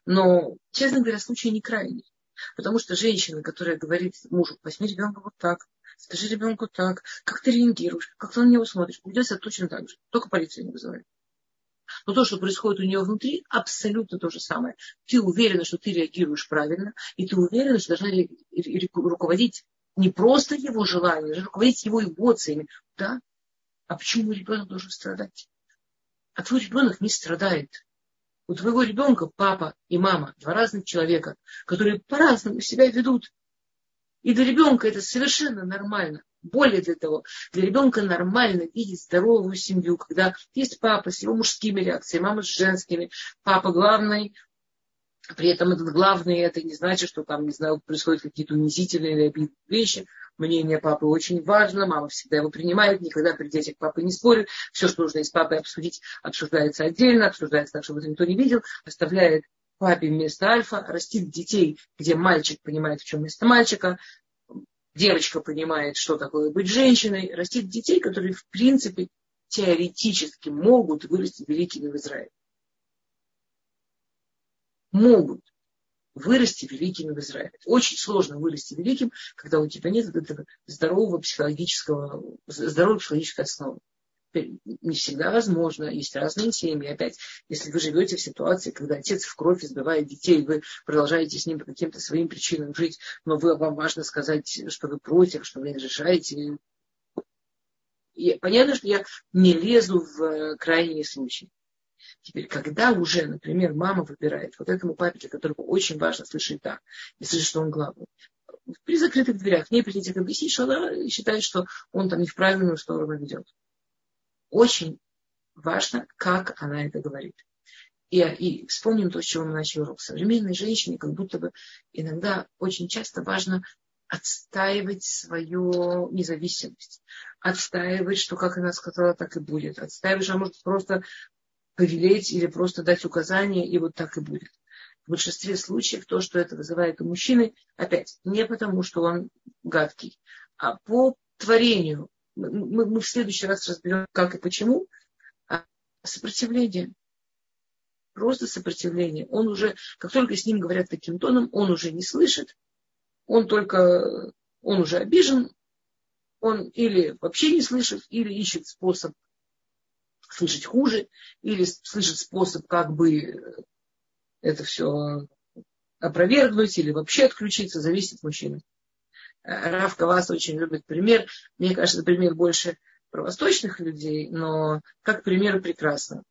но, честно говоря, случаи не крайние. Потому что женщина, которая говорит мужу, возьми ребенка вот так, скажи ребенку так, как ты реагируешь, как ты на него смотришь, ведет себя точно так же. Только полицию не вызывает. Но то, что происходит у нее внутри, абсолютно то же самое. Ты уверена, что ты реагируешь правильно, и ты уверена, что должна руководить не просто его желанием, а руководить его эмоциями. Да? А почему ребенок должен страдать? А твой ребенок не страдает. У твоего ребенка папа и мама, два разных человека, которые по-разному себя ведут. И для ребенка это совершенно нормально. Более для того, для ребенка нормально видеть здоровую семью, когда есть папа с его мужскими реакциями, мама с женскими, папа главный, при этом этот главный, это не значит, что там, не знаю, происходят какие-то унизительные или обидные вещи. Мнение папы очень важно, мама всегда его принимает, никогда при детях папы не спорит. Все, что нужно с папой обсудить, обсуждается отдельно, обсуждается так, чтобы это никто не видел, оставляет папе вместо альфа, растит детей, где мальчик понимает, в чем место мальчика, девочка понимает, что такое быть женщиной, растит детей, которые, в принципе, теоретически могут вырасти великими в Израиле могут вырасти великими в Израиле. Очень сложно вырасти великим, когда у тебя нет этого здорового психологического, здоровой психологической основы. Не всегда возможно, есть разные семьи. Опять, если вы живете в ситуации, когда отец в кровь избивает детей, вы продолжаете с ним по каким-то своим причинам жить, но вы, вам важно сказать, что вы против, что вы не разрешаете. И понятно, что я не лезу в крайние случаи. Теперь, когда уже, например, мама выбирает вот этому папе, которому очень важно слышать «да», и слышать, что он главный, при закрытых дверях не прийти объяснить, что она считает, что он там не в правильную сторону ведет. Очень важно, как она это говорит. И, и вспомним то, с чего мы начали урок. Современной женщине как будто бы иногда очень часто важно отстаивать свою независимость, отстаивать, что как она сказала, так и будет, отстаивать, что она может просто повелеть или просто дать указания, и вот так и будет. В большинстве случаев то, что это вызывает у мужчины, опять, не потому, что он гадкий, а по творению. Мы, мы в следующий раз разберем, как и почему. А сопротивление. Просто сопротивление. Он уже, как только с ним говорят таким тоном, он уже не слышит, он только, он уже обижен, он или вообще не слышит, или ищет способ слышать хуже, или слышать способ, как бы это все опровергнуть или вообще отключиться, зависит от мужчины. Равка вас очень любит пример. Мне кажется, пример больше про восточных людей, но как пример прекрасно.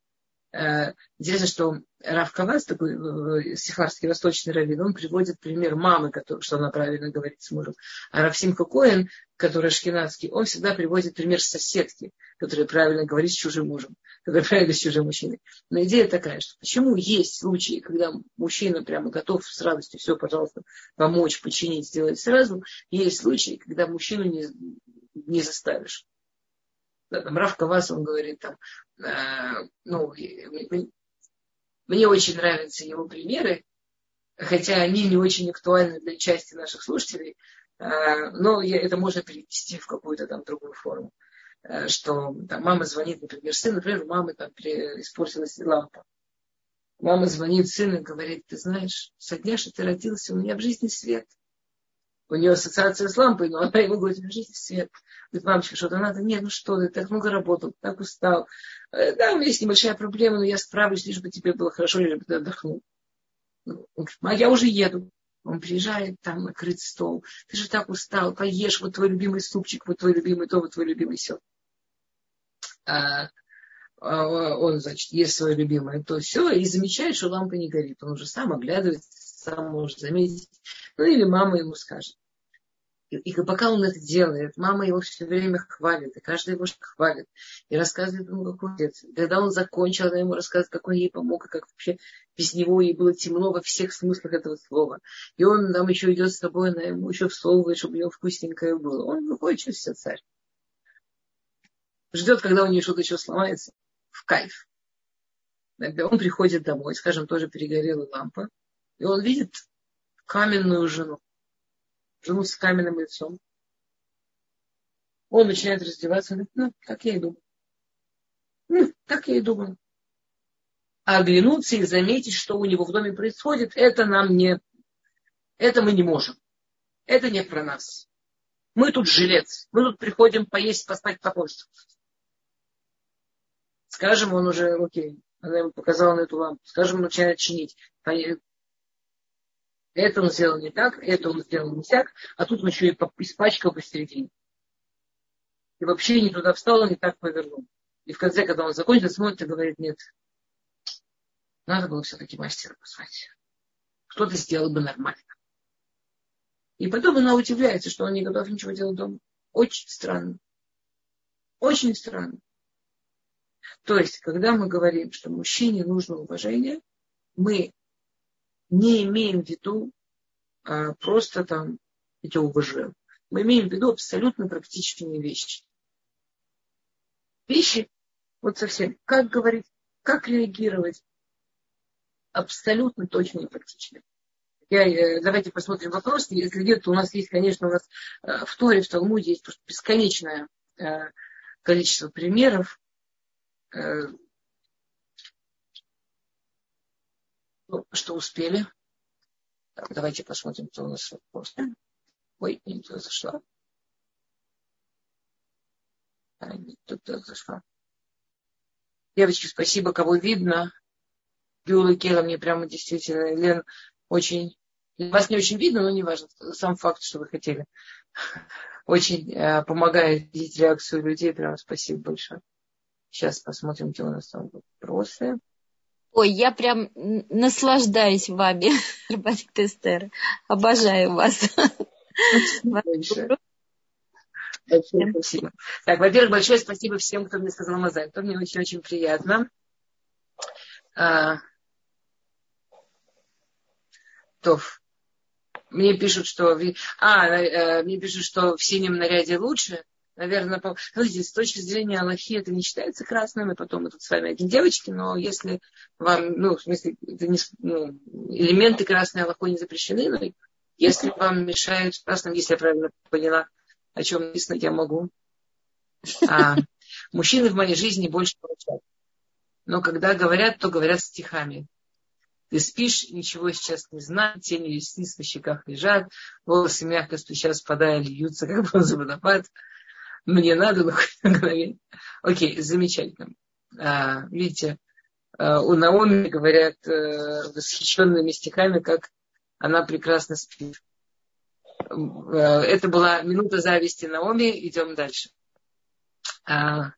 Э, интересно, что Раф такой э, сихарский восточный раввин, он приводит пример мамы, что она правильно говорит с мужем. А Раф Симха Коэн, который ашкенадский, он всегда приводит пример соседки. которая правильно говорит с чужим мужем, которая правильно с чужим мужчиной. Но идея такая, что почему есть случаи, когда мужчина прямо готов с радостью все, пожалуйста, помочь, починить, сделать сразу. Есть случаи, когда мужчину не, не заставишь. Да, там Раф Кавас, он говорит, там, э, ну, мне очень нравятся его примеры, хотя они не очень актуальны для части наших слушателей, э, но это можно перевести в какую-то там другую форму. Э, что там, мама звонит, например, сын, например, у мамы там испортилась лампа. Мама звонит сыну и говорит, ты знаешь, со дня, что ты родился, у меня в жизни свет. У нее ассоциация с лампой, но она ему говорит, жизни свет. Говорит, мамочка, что-то надо? Нет, ну что ты, так много работал, так устал. Э, да, у меня есть небольшая проблема, но я справлюсь, лишь бы тебе было хорошо, лишь бы ты отдохнул. Он говорит, а я уже еду. Он приезжает, там накрыт стол. Ты же так устал, поешь, вот твой любимый супчик, вот твой любимый то, вот твой любимый все. А, а, он, значит, ест свое любимое, то все, и замечает, что лампа не горит. Он уже сам оглядывается, сам может заметить. Ну или мама ему скажет. И, и пока он это делает, мама его все время хвалит, и каждый его хвалит, и рассказывает ему, какой отец. Когда он закончил, она ему рассказывает, как он ей помог, и как вообще без него ей было темно во всех смыслах этого слова. И он там еще идет с тобой, она ему еще всовывает, чтобы у него вкусненькое было. Он выходит чувствует царь. Ждет, когда у нее что-то еще сломается. В кайф. Он приходит домой, скажем, тоже перегорела лампа, и он видит каменную жену жену с каменным лицом. Он начинает раздеваться, говорит, ну, так я и думал. Ну, так я и думал. А оглянуться и заметить, что у него в доме происходит, это нам не, это мы не можем. Это не про нас. Мы тут жилец. Мы тут приходим поесть, поспать, попользоваться. Скажем, он уже, окей, она ему показала на эту лампу. Скажем, начинает чинить. Это он сделал не так, это он сделал не так, а тут он еще и испачкал посередине. И вообще не туда встал, не так повернул. И в конце, когда он закончил, смотрит и говорит, нет, надо было все-таки мастера позвать. Кто-то сделал бы нормально. И потом она удивляется, что он не готов ничего делать дома. Очень странно. Очень странно. То есть, когда мы говорим, что мужчине нужно уважение, мы не имеем в виду а, просто там эти уважаем. Мы имеем в виду абсолютно практические вещи. Вещи, вот совсем, как говорить, как реагировать, абсолютно точно и практично. Я, э, давайте посмотрим вопрос. Если нет, то у нас есть, конечно, у нас э, в Торе, в Талмуде есть просто бесконечное э, количество примеров ну, что успели. Так, давайте посмотрим, кто у нас после. Ой, не туда зашла. А, не туда зашла. Девочки, спасибо, кого видно. Бюла Кела мне прямо действительно, Лен, очень... Вас не очень видно, но не важно. Сам факт, что вы хотели. Очень э, помогает видеть реакцию людей. Прямо спасибо большое. Сейчас посмотрим, где у нас там вопросы. Ой, я прям наслаждаюсь вами, Рабатик Тестер. Обожаю вас. Большое спасибо. Так, во-первых, большое спасибо всем, кто мне сказал Мазай. Это мне очень-очень приятно. А, Тов. Мне пишут, что... А, э, мне пишут, что в синем наряде лучше наверное, по... Смотрите, с точки зрения Аллахи это не считается красным, и потом мы тут с вами один девочки, но если вам, ну, в смысле, это не, ну, элементы красной Аллахой не запрещены, но если вам мешают красным, если я правильно поняла, о чем написано, я могу. А, мужчины в моей жизни больше молчат. Но когда говорят, то говорят стихами. Ты спишь, ничего сейчас не знаешь, тени ресниц на щеках лежат, волосы мягко стучат, спадая, льются, как бы водопад мне надо на голове. Окей, замечательно. А, видите, а, у Наоми говорят а, восхищенными стихами, как она прекрасно спит. А, это была минута зависти Наоми. Идем дальше. А,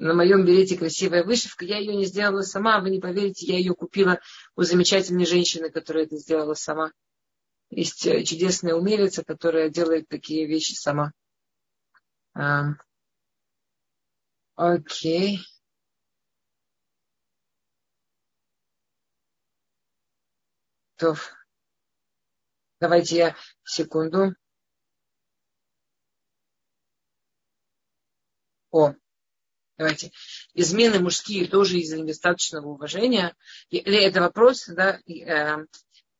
на моем берете красивая вышивка. Я ее не сделала сама, вы не поверите, я ее купила у замечательной женщины, которая это сделала сама. Есть э, чудесная умелица, которая делает такие вещи сама. А, окей. То. Давайте я секунду. О, давайте. Измены мужские тоже из-за недостаточного уважения. Или это вопрос, да?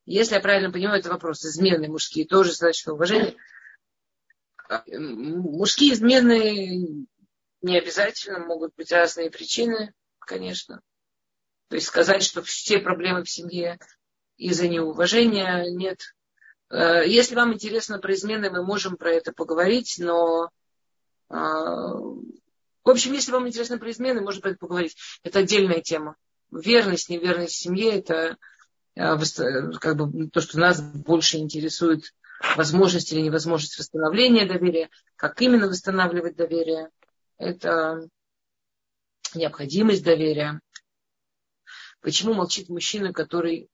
Если я правильно понимаю, это вопрос. Измены мужские тоже достаточно уважения. Мужские измены не обязательно, могут быть разные причины, конечно. То есть сказать, что все проблемы в семье из-за неуважения, нет. Э, если вам интересно про измены, мы можем про это поговорить, но э, в общем, если вам интересно про измены, можно про это поговорить. Это отдельная тема. Верность, неверность в семье – это как бы то, что нас больше интересует возможность или невозможность восстановления доверия, как именно восстанавливать доверие. Это необходимость доверия. Почему молчит мужчина, который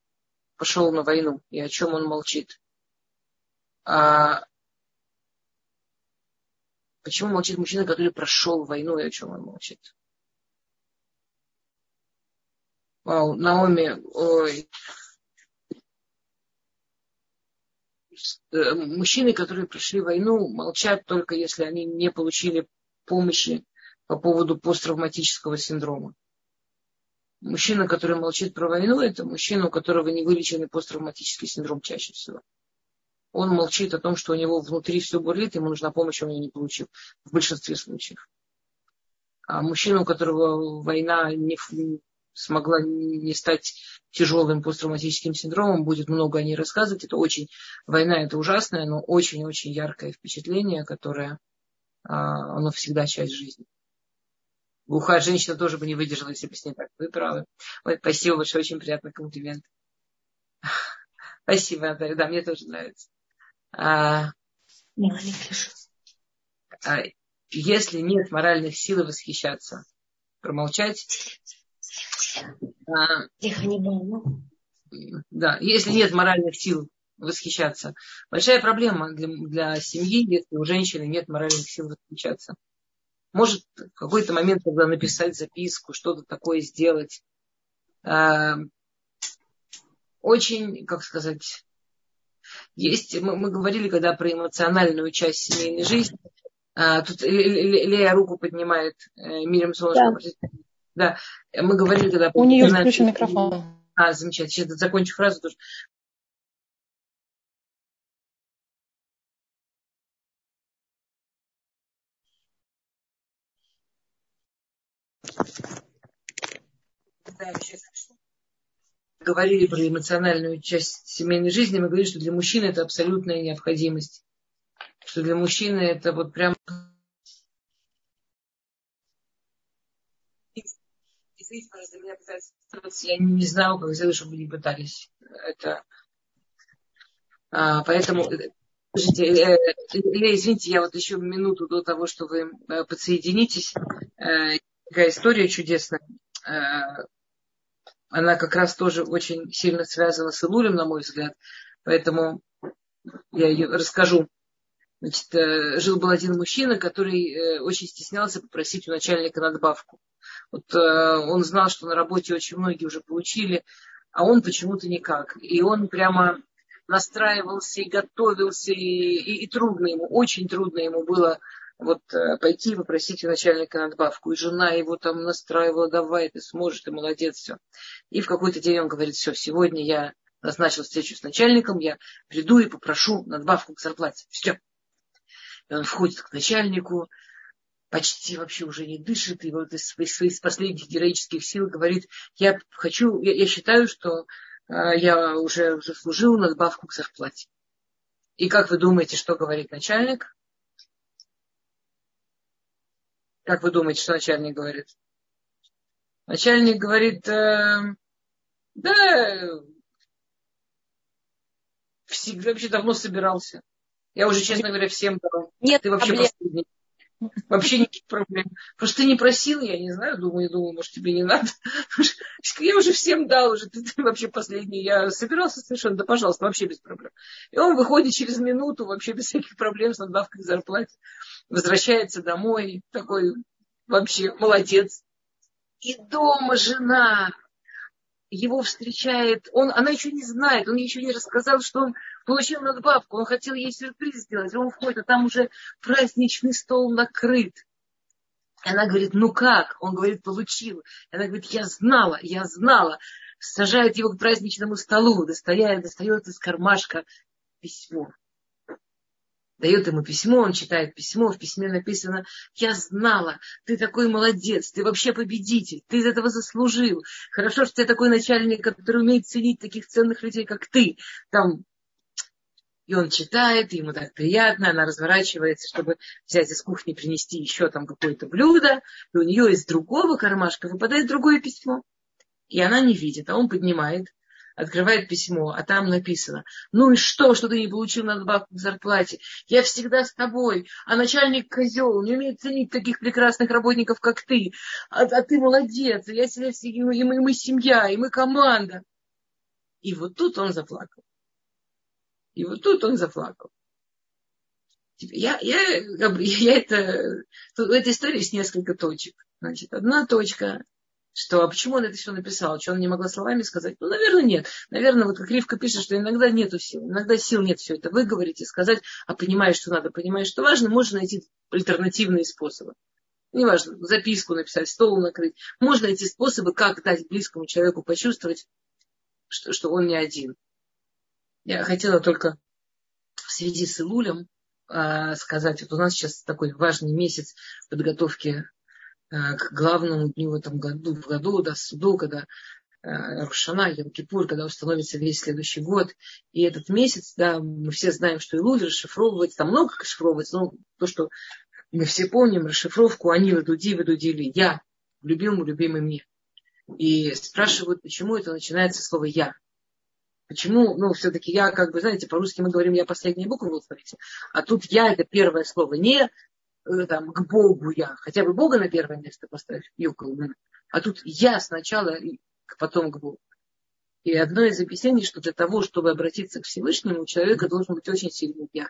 пошел на войну, и о чем он молчит? А почему молчит мужчина, который прошел войну, и о чем он молчит? Вау, Наоми, ой. Э, мужчины, которые прошли войну, молчат только если они не получили помощи по поводу посттравматического синдрома. Мужчина, который молчит про войну, это мужчина, у которого не вылеченный посттравматический синдром чаще всего. Он молчит о том, что у него внутри все бурлит, ему нужна помощь, он ее не получил. В большинстве случаев. А мужчина, у которого война не смогла не стать тяжелым посттравматическим синдромом, будет много о ней рассказывать. Это очень, война это ужасное, но очень-очень яркое впечатление, которое, а, оно всегда часть жизни. Глухая женщина тоже бы не выдержала, если бы с ней так. Вы правы. Ой, спасибо большое, очень приятный комплимент. Спасибо, Наталья. Да, мне тоже нравится. А, а, если нет моральных сил восхищаться, промолчать. А, Тихо, не больно. Да, если нет моральных сил восхищаться. Большая проблема для, для семьи, если у женщины нет моральных сил восхищаться. Может, в какой-то момент тогда написать записку, что-то такое сделать. А, очень, как сказать, есть, мы, мы говорили, когда про эмоциональную часть семейной жизни, а, тут Лея руку поднимает, э, Мирим Солнышко. Да. Да, мы говорили, когда... У нее включен микрофон. А, замечательно. Сейчас закончу фразу тоже. Да, сейчас говорили про эмоциональную часть семейной жизни, мы говорили, что для мужчины это абсолютная необходимость. Что для мужчины это вот прям я не знаю, как сделать, чтобы не пытались. Это... А, поэтому, слушайте, э, э, извините, я вот еще минуту до того, что вы э, подсоединитесь. Э, такая история чудесная. Э, она как раз тоже очень сильно связана с Илулем, на мой взгляд. Поэтому я ее расскажу. Значит, э, жил был один мужчина, который э, очень стеснялся попросить у начальника надбавку. Вот э, он знал, что на работе очень многие уже получили, а он почему-то никак. И он прямо настраивался и готовился, и, и, и трудно ему, очень трудно ему было вот пойти и попросить у начальника надбавку. И жена его там настраивала, давай, ты сможешь, ты молодец, все. И в какой-то день он говорит, все, сегодня я назначил встречу с начальником, я приду и попрошу надбавку к зарплате. Все. И он входит к начальнику, почти вообще уже не дышит, и вот из своих последних героических сил говорит, я хочу, я, я считаю, что э, я уже заслужил надбавку к зарплате. И как вы думаете, что говорит начальник? Как вы думаете, что начальник говорит? Начальник говорит, э, да, всегда вообще давно собирался. Я уже, честно говоря, всем дал. Нет Ты вообще проблем. последний. Вообще никаких проблем. Просто ты не просил, я не знаю, думаю, думаю, может, тебе не надо. Я уже всем дал, уже ты, ты вообще последний. Я собирался совершенно, да, пожалуйста, вообще без проблем. И он выходит через минуту, вообще без всяких проблем с надбавкой к зарплате. Возвращается домой, такой вообще молодец. И дома жена его встречает, он, она еще не знает, он еще не рассказал, что он получил надбавку, он хотел ей сюрприз сделать, он входит, а там уже праздничный стол накрыт. Она говорит, ну как? Он говорит, получил. Она говорит, я знала, я знала. Сажает его к праздничному столу, достает, достает из кармашка письмо дает ему письмо, он читает письмо, в письме написано, я знала, ты такой молодец, ты вообще победитель, ты из этого заслужил. Хорошо, что ты такой начальник, который умеет ценить таких ценных людей, как ты. Там и он читает, ему так приятно, она разворачивается, чтобы взять из кухни, принести еще там какое-то блюдо, и у нее из другого кармашка выпадает другое письмо. И она не видит, а он поднимает, открывает письмо, а там написано, ну и что, что ты не получил надбавку к зарплате? Я всегда с тобой, а начальник козел, не умеет ценить таких прекрасных работников, как ты. А, а ты молодец, я себя, и мы, и мы семья, и мы команда. И вот тут он заплакал. И вот тут он заплакал. Я, я, я это, в этой истории есть несколько точек. Значит, одна точка что а почему он это все написал, что он не могла словами сказать? Ну, наверное, нет. Наверное, вот как Ривка пишет, что иногда нету сил, иногда сил нет все это выговорить и сказать, а понимаешь, что надо, понимаешь, что важно, можно найти альтернативные способы. Неважно, записку написать, стол накрыть. Можно найти способы, как дать близкому человеку почувствовать, что, что он не один. Я хотела только в связи с Илулем э, сказать, вот у нас сейчас такой важный месяц подготовки к главному дню в этом году, в году, да, суду, когда э, Рушана, Йом-Кипур, когда установится весь следующий год. И этот месяц, да, мы все знаем, что Илуль расшифровывается, там много расшифровывается, но то, что мы все помним, расшифровку они выдуди, выдудили я, любимому, любимый мне. И спрашивают, почему это начинается слово «я». Почему, ну, все-таки я, как бы, знаете, по-русски мы говорим «я последняя буква в алфавите», а тут «я» это первое слово, не Э, там, к Богу я, хотя бы Бога на первое место поставь, юкол, а тут я сначала, потом к Богу. И одно из объяснений, что для того, чтобы обратиться к Всевышнему, у человека должен быть очень сильный я.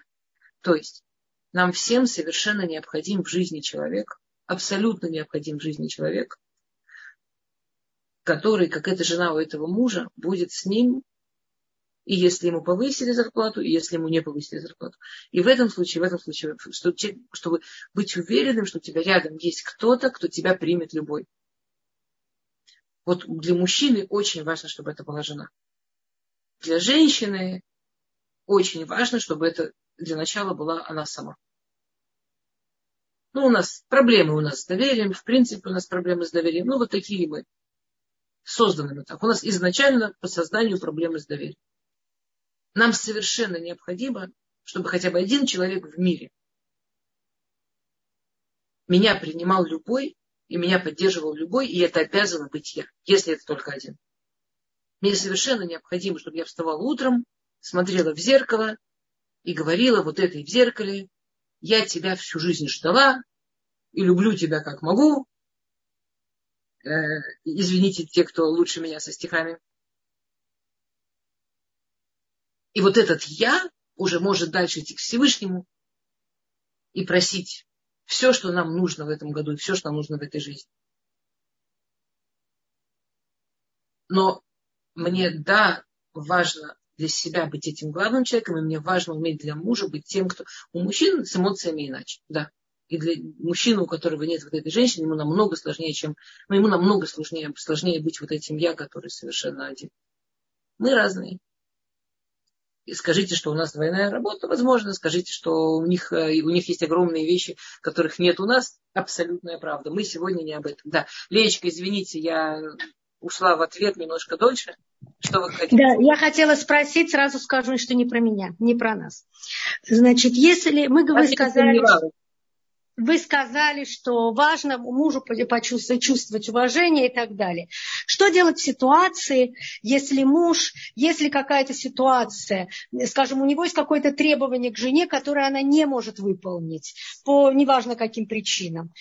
То есть нам всем совершенно необходим в жизни человек, абсолютно необходим в жизни человек, который, как эта жена у этого мужа, будет с ним и если ему повысили зарплату, и если ему не повысили зарплату. И в этом случае, в этом случае, что, чтобы быть уверенным, что у тебя рядом есть кто-то, кто тебя примет любой. Вот для мужчины очень важно, чтобы это была жена. Для женщины очень важно, чтобы это для начала была она сама. Ну, у нас проблемы у нас с доверием, в принципе, у нас проблемы с доверием. Ну, вот такие мы. Созданы мы так. У нас изначально по созданию проблемы с доверием. Нам совершенно необходимо, чтобы хотя бы один человек в мире меня принимал любой, и меня поддерживал любой, и это обязано быть я, если это только один. Мне совершенно необходимо, чтобы я вставала утром, смотрела в зеркало и говорила вот этой в зеркале, я тебя всю жизнь ждала и люблю тебя как могу. Э, извините те, кто лучше меня со стихами. И вот этот я уже может дальше идти к Всевышнему и просить все, что нам нужно в этом году, и все, что нам нужно в этой жизни. Но мне, да, важно для себя быть этим главным человеком, и мне важно уметь для мужа быть тем, кто... У мужчин с эмоциями иначе, да. И для мужчины, у которого нет вот этой женщины, ему намного сложнее, чем... Ну, ему намного сложнее, сложнее быть вот этим я, который совершенно один. Мы разные скажите, что у нас двойная работа, возможно, скажите, что у них, э, у них есть огромные вещи, которых нет у нас, абсолютная правда. Мы сегодня не об этом. Да, Леечка, извините, я ушла в ответ немножко дольше. Что вы хотите? Да, я хотела спросить, сразу скажу, что не про меня, не про нас. Значит, если мы, вы сказали, вы сказали, что важно мужу почувствовать, чувствовать уважение и так далее. Что делать в ситуации, если муж, если какая-то ситуация, скажем, у него есть какое-то требование к жене, которое она не может выполнить по неважно каким причинам.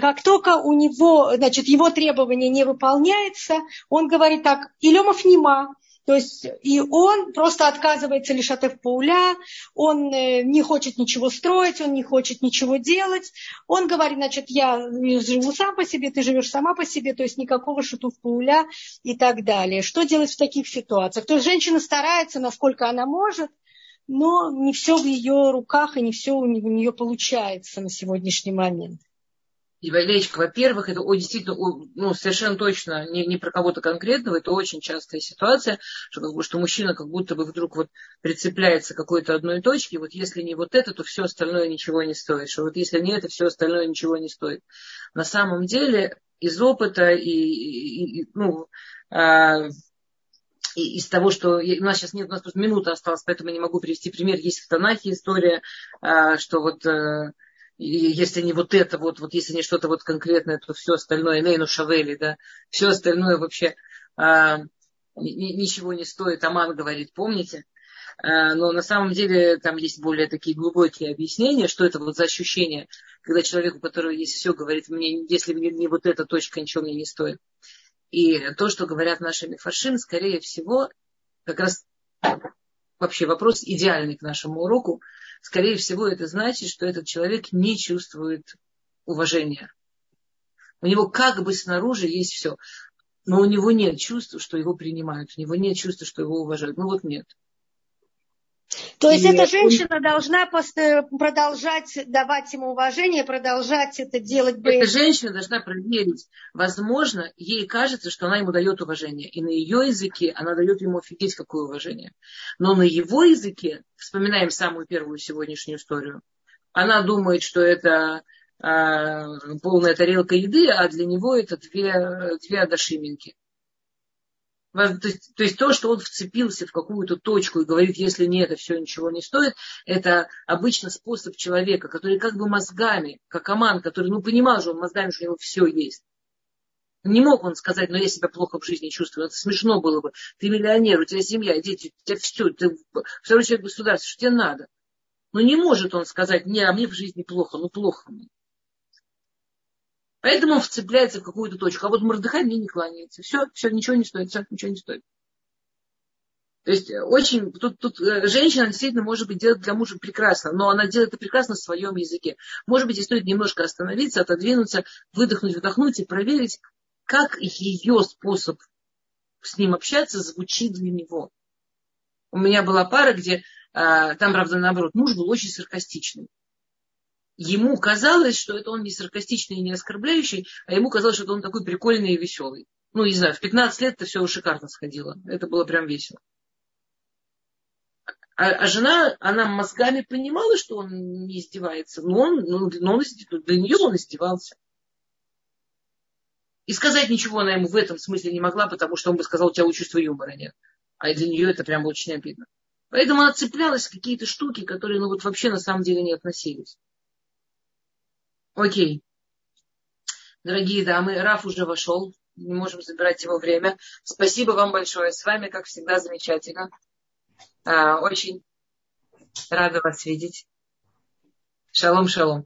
Как только у него, значит, его требование не выполняется, он говорит так, Илемов нема, то есть и он просто отказывается лишь от Эвпауля, он э, не хочет ничего строить, он не хочет ничего делать. Он говорит, значит, я живу сам по себе, ты живешь сама по себе, то есть никакого шатув пауля и так далее. Что делать в таких ситуациях? То есть женщина старается, насколько она может, но не все в ее руках и не все у нее получается на сегодняшний момент. Валеричка, во-первых, это о, действительно, ну, совершенно точно не, не про кого-то конкретного, это очень частая ситуация, что, как бы, что мужчина как будто бы вдруг вот прицепляется к какой-то одной точке, вот если не вот это, то все остальное ничего не стоит, что вот если не это, все остальное ничего не стоит. На самом деле, из опыта и, и, и ну, а, и из того, что у нас сейчас нет, у нас просто минута осталась, поэтому я не могу привести пример. Есть в Танахе история, а, что вот э, если не вот это вот, вот если не что-то вот конкретное, то все остальное, Нейну Шавели, да, все остальное вообще а, ничего не стоит. Аман говорит, помните? А, но на самом деле там есть более такие глубокие объяснения, что это вот за ощущение, когда человек, у которого есть все, говорит мне, если не, не вот эта точка, ничего мне не стоит. И то, что говорят наши мифаршим, скорее всего, как раз вообще вопрос идеальный к нашему уроку, скорее всего, это значит, что этот человек не чувствует уважения. У него как бы снаружи есть все, но у него нет чувства, что его принимают, у него нет чувства, что его уважают. Ну вот нет. То есть и эта женщина должна продолжать давать ему уважение, продолжать это делать. Эта женщина должна проверить. Возможно, ей кажется, что она ему дает уважение. И на ее языке она дает ему офигеть какое уважение. Но на его языке, вспоминаем самую первую сегодняшнюю историю, она думает, что это э, полная тарелка еды, а для него это две, две адашиминки. То есть, то есть то, что он вцепился в какую-то точку и говорит, если не это все ничего не стоит, это обычно способ человека, который как бы мозгами, как Аман, который ну, понимал же он мозгами, что у него все есть. Не мог он сказать, но я себя плохо в жизни чувствую. Это смешно было бы. Ты миллионер, у тебя семья, дети, у тебя все, ты второй человек государства, что тебе надо. Но не может он сказать, не, а мне в жизни плохо, ну плохо мне. Поэтому он вцепляется в какую-то точку. А вот Мордыхай мне не кланяется. Все, все, ничего не стоит, все, ничего не стоит. То есть э, очень, тут, тут э, женщина действительно может быть делает для мужа прекрасно, но она делает это прекрасно в своем языке. Может быть, и стоит немножко остановиться, отодвинуться, выдохнуть, вдохнуть и проверить, как ее способ с ним общаться звучит для него. У меня была пара, где а, там, правда, наоборот, муж был очень саркастичный ему казалось, что это он не саркастичный и не оскорбляющий, а ему казалось, что это он такой прикольный и веселый. Ну, не знаю, в 15 лет это все шикарно сходило. Это было прям весело. А, а жена, она мозгами понимала, что он не издевается, но он, ну, но он для нее он издевался. И сказать ничего она ему в этом смысле не могла, потому что он бы сказал, у тебя чувства юмора нет. А для нее это прям очень обидно. Поэтому она цеплялась в какие-то штуки, которые ну, вот вообще на самом деле не относились. Окей. Дорогие дамы, Раф уже вошел. Не можем забирать его время. Спасибо вам большое. С вами, как всегда, замечательно. А, очень рада вас видеть. Шалом, шалом.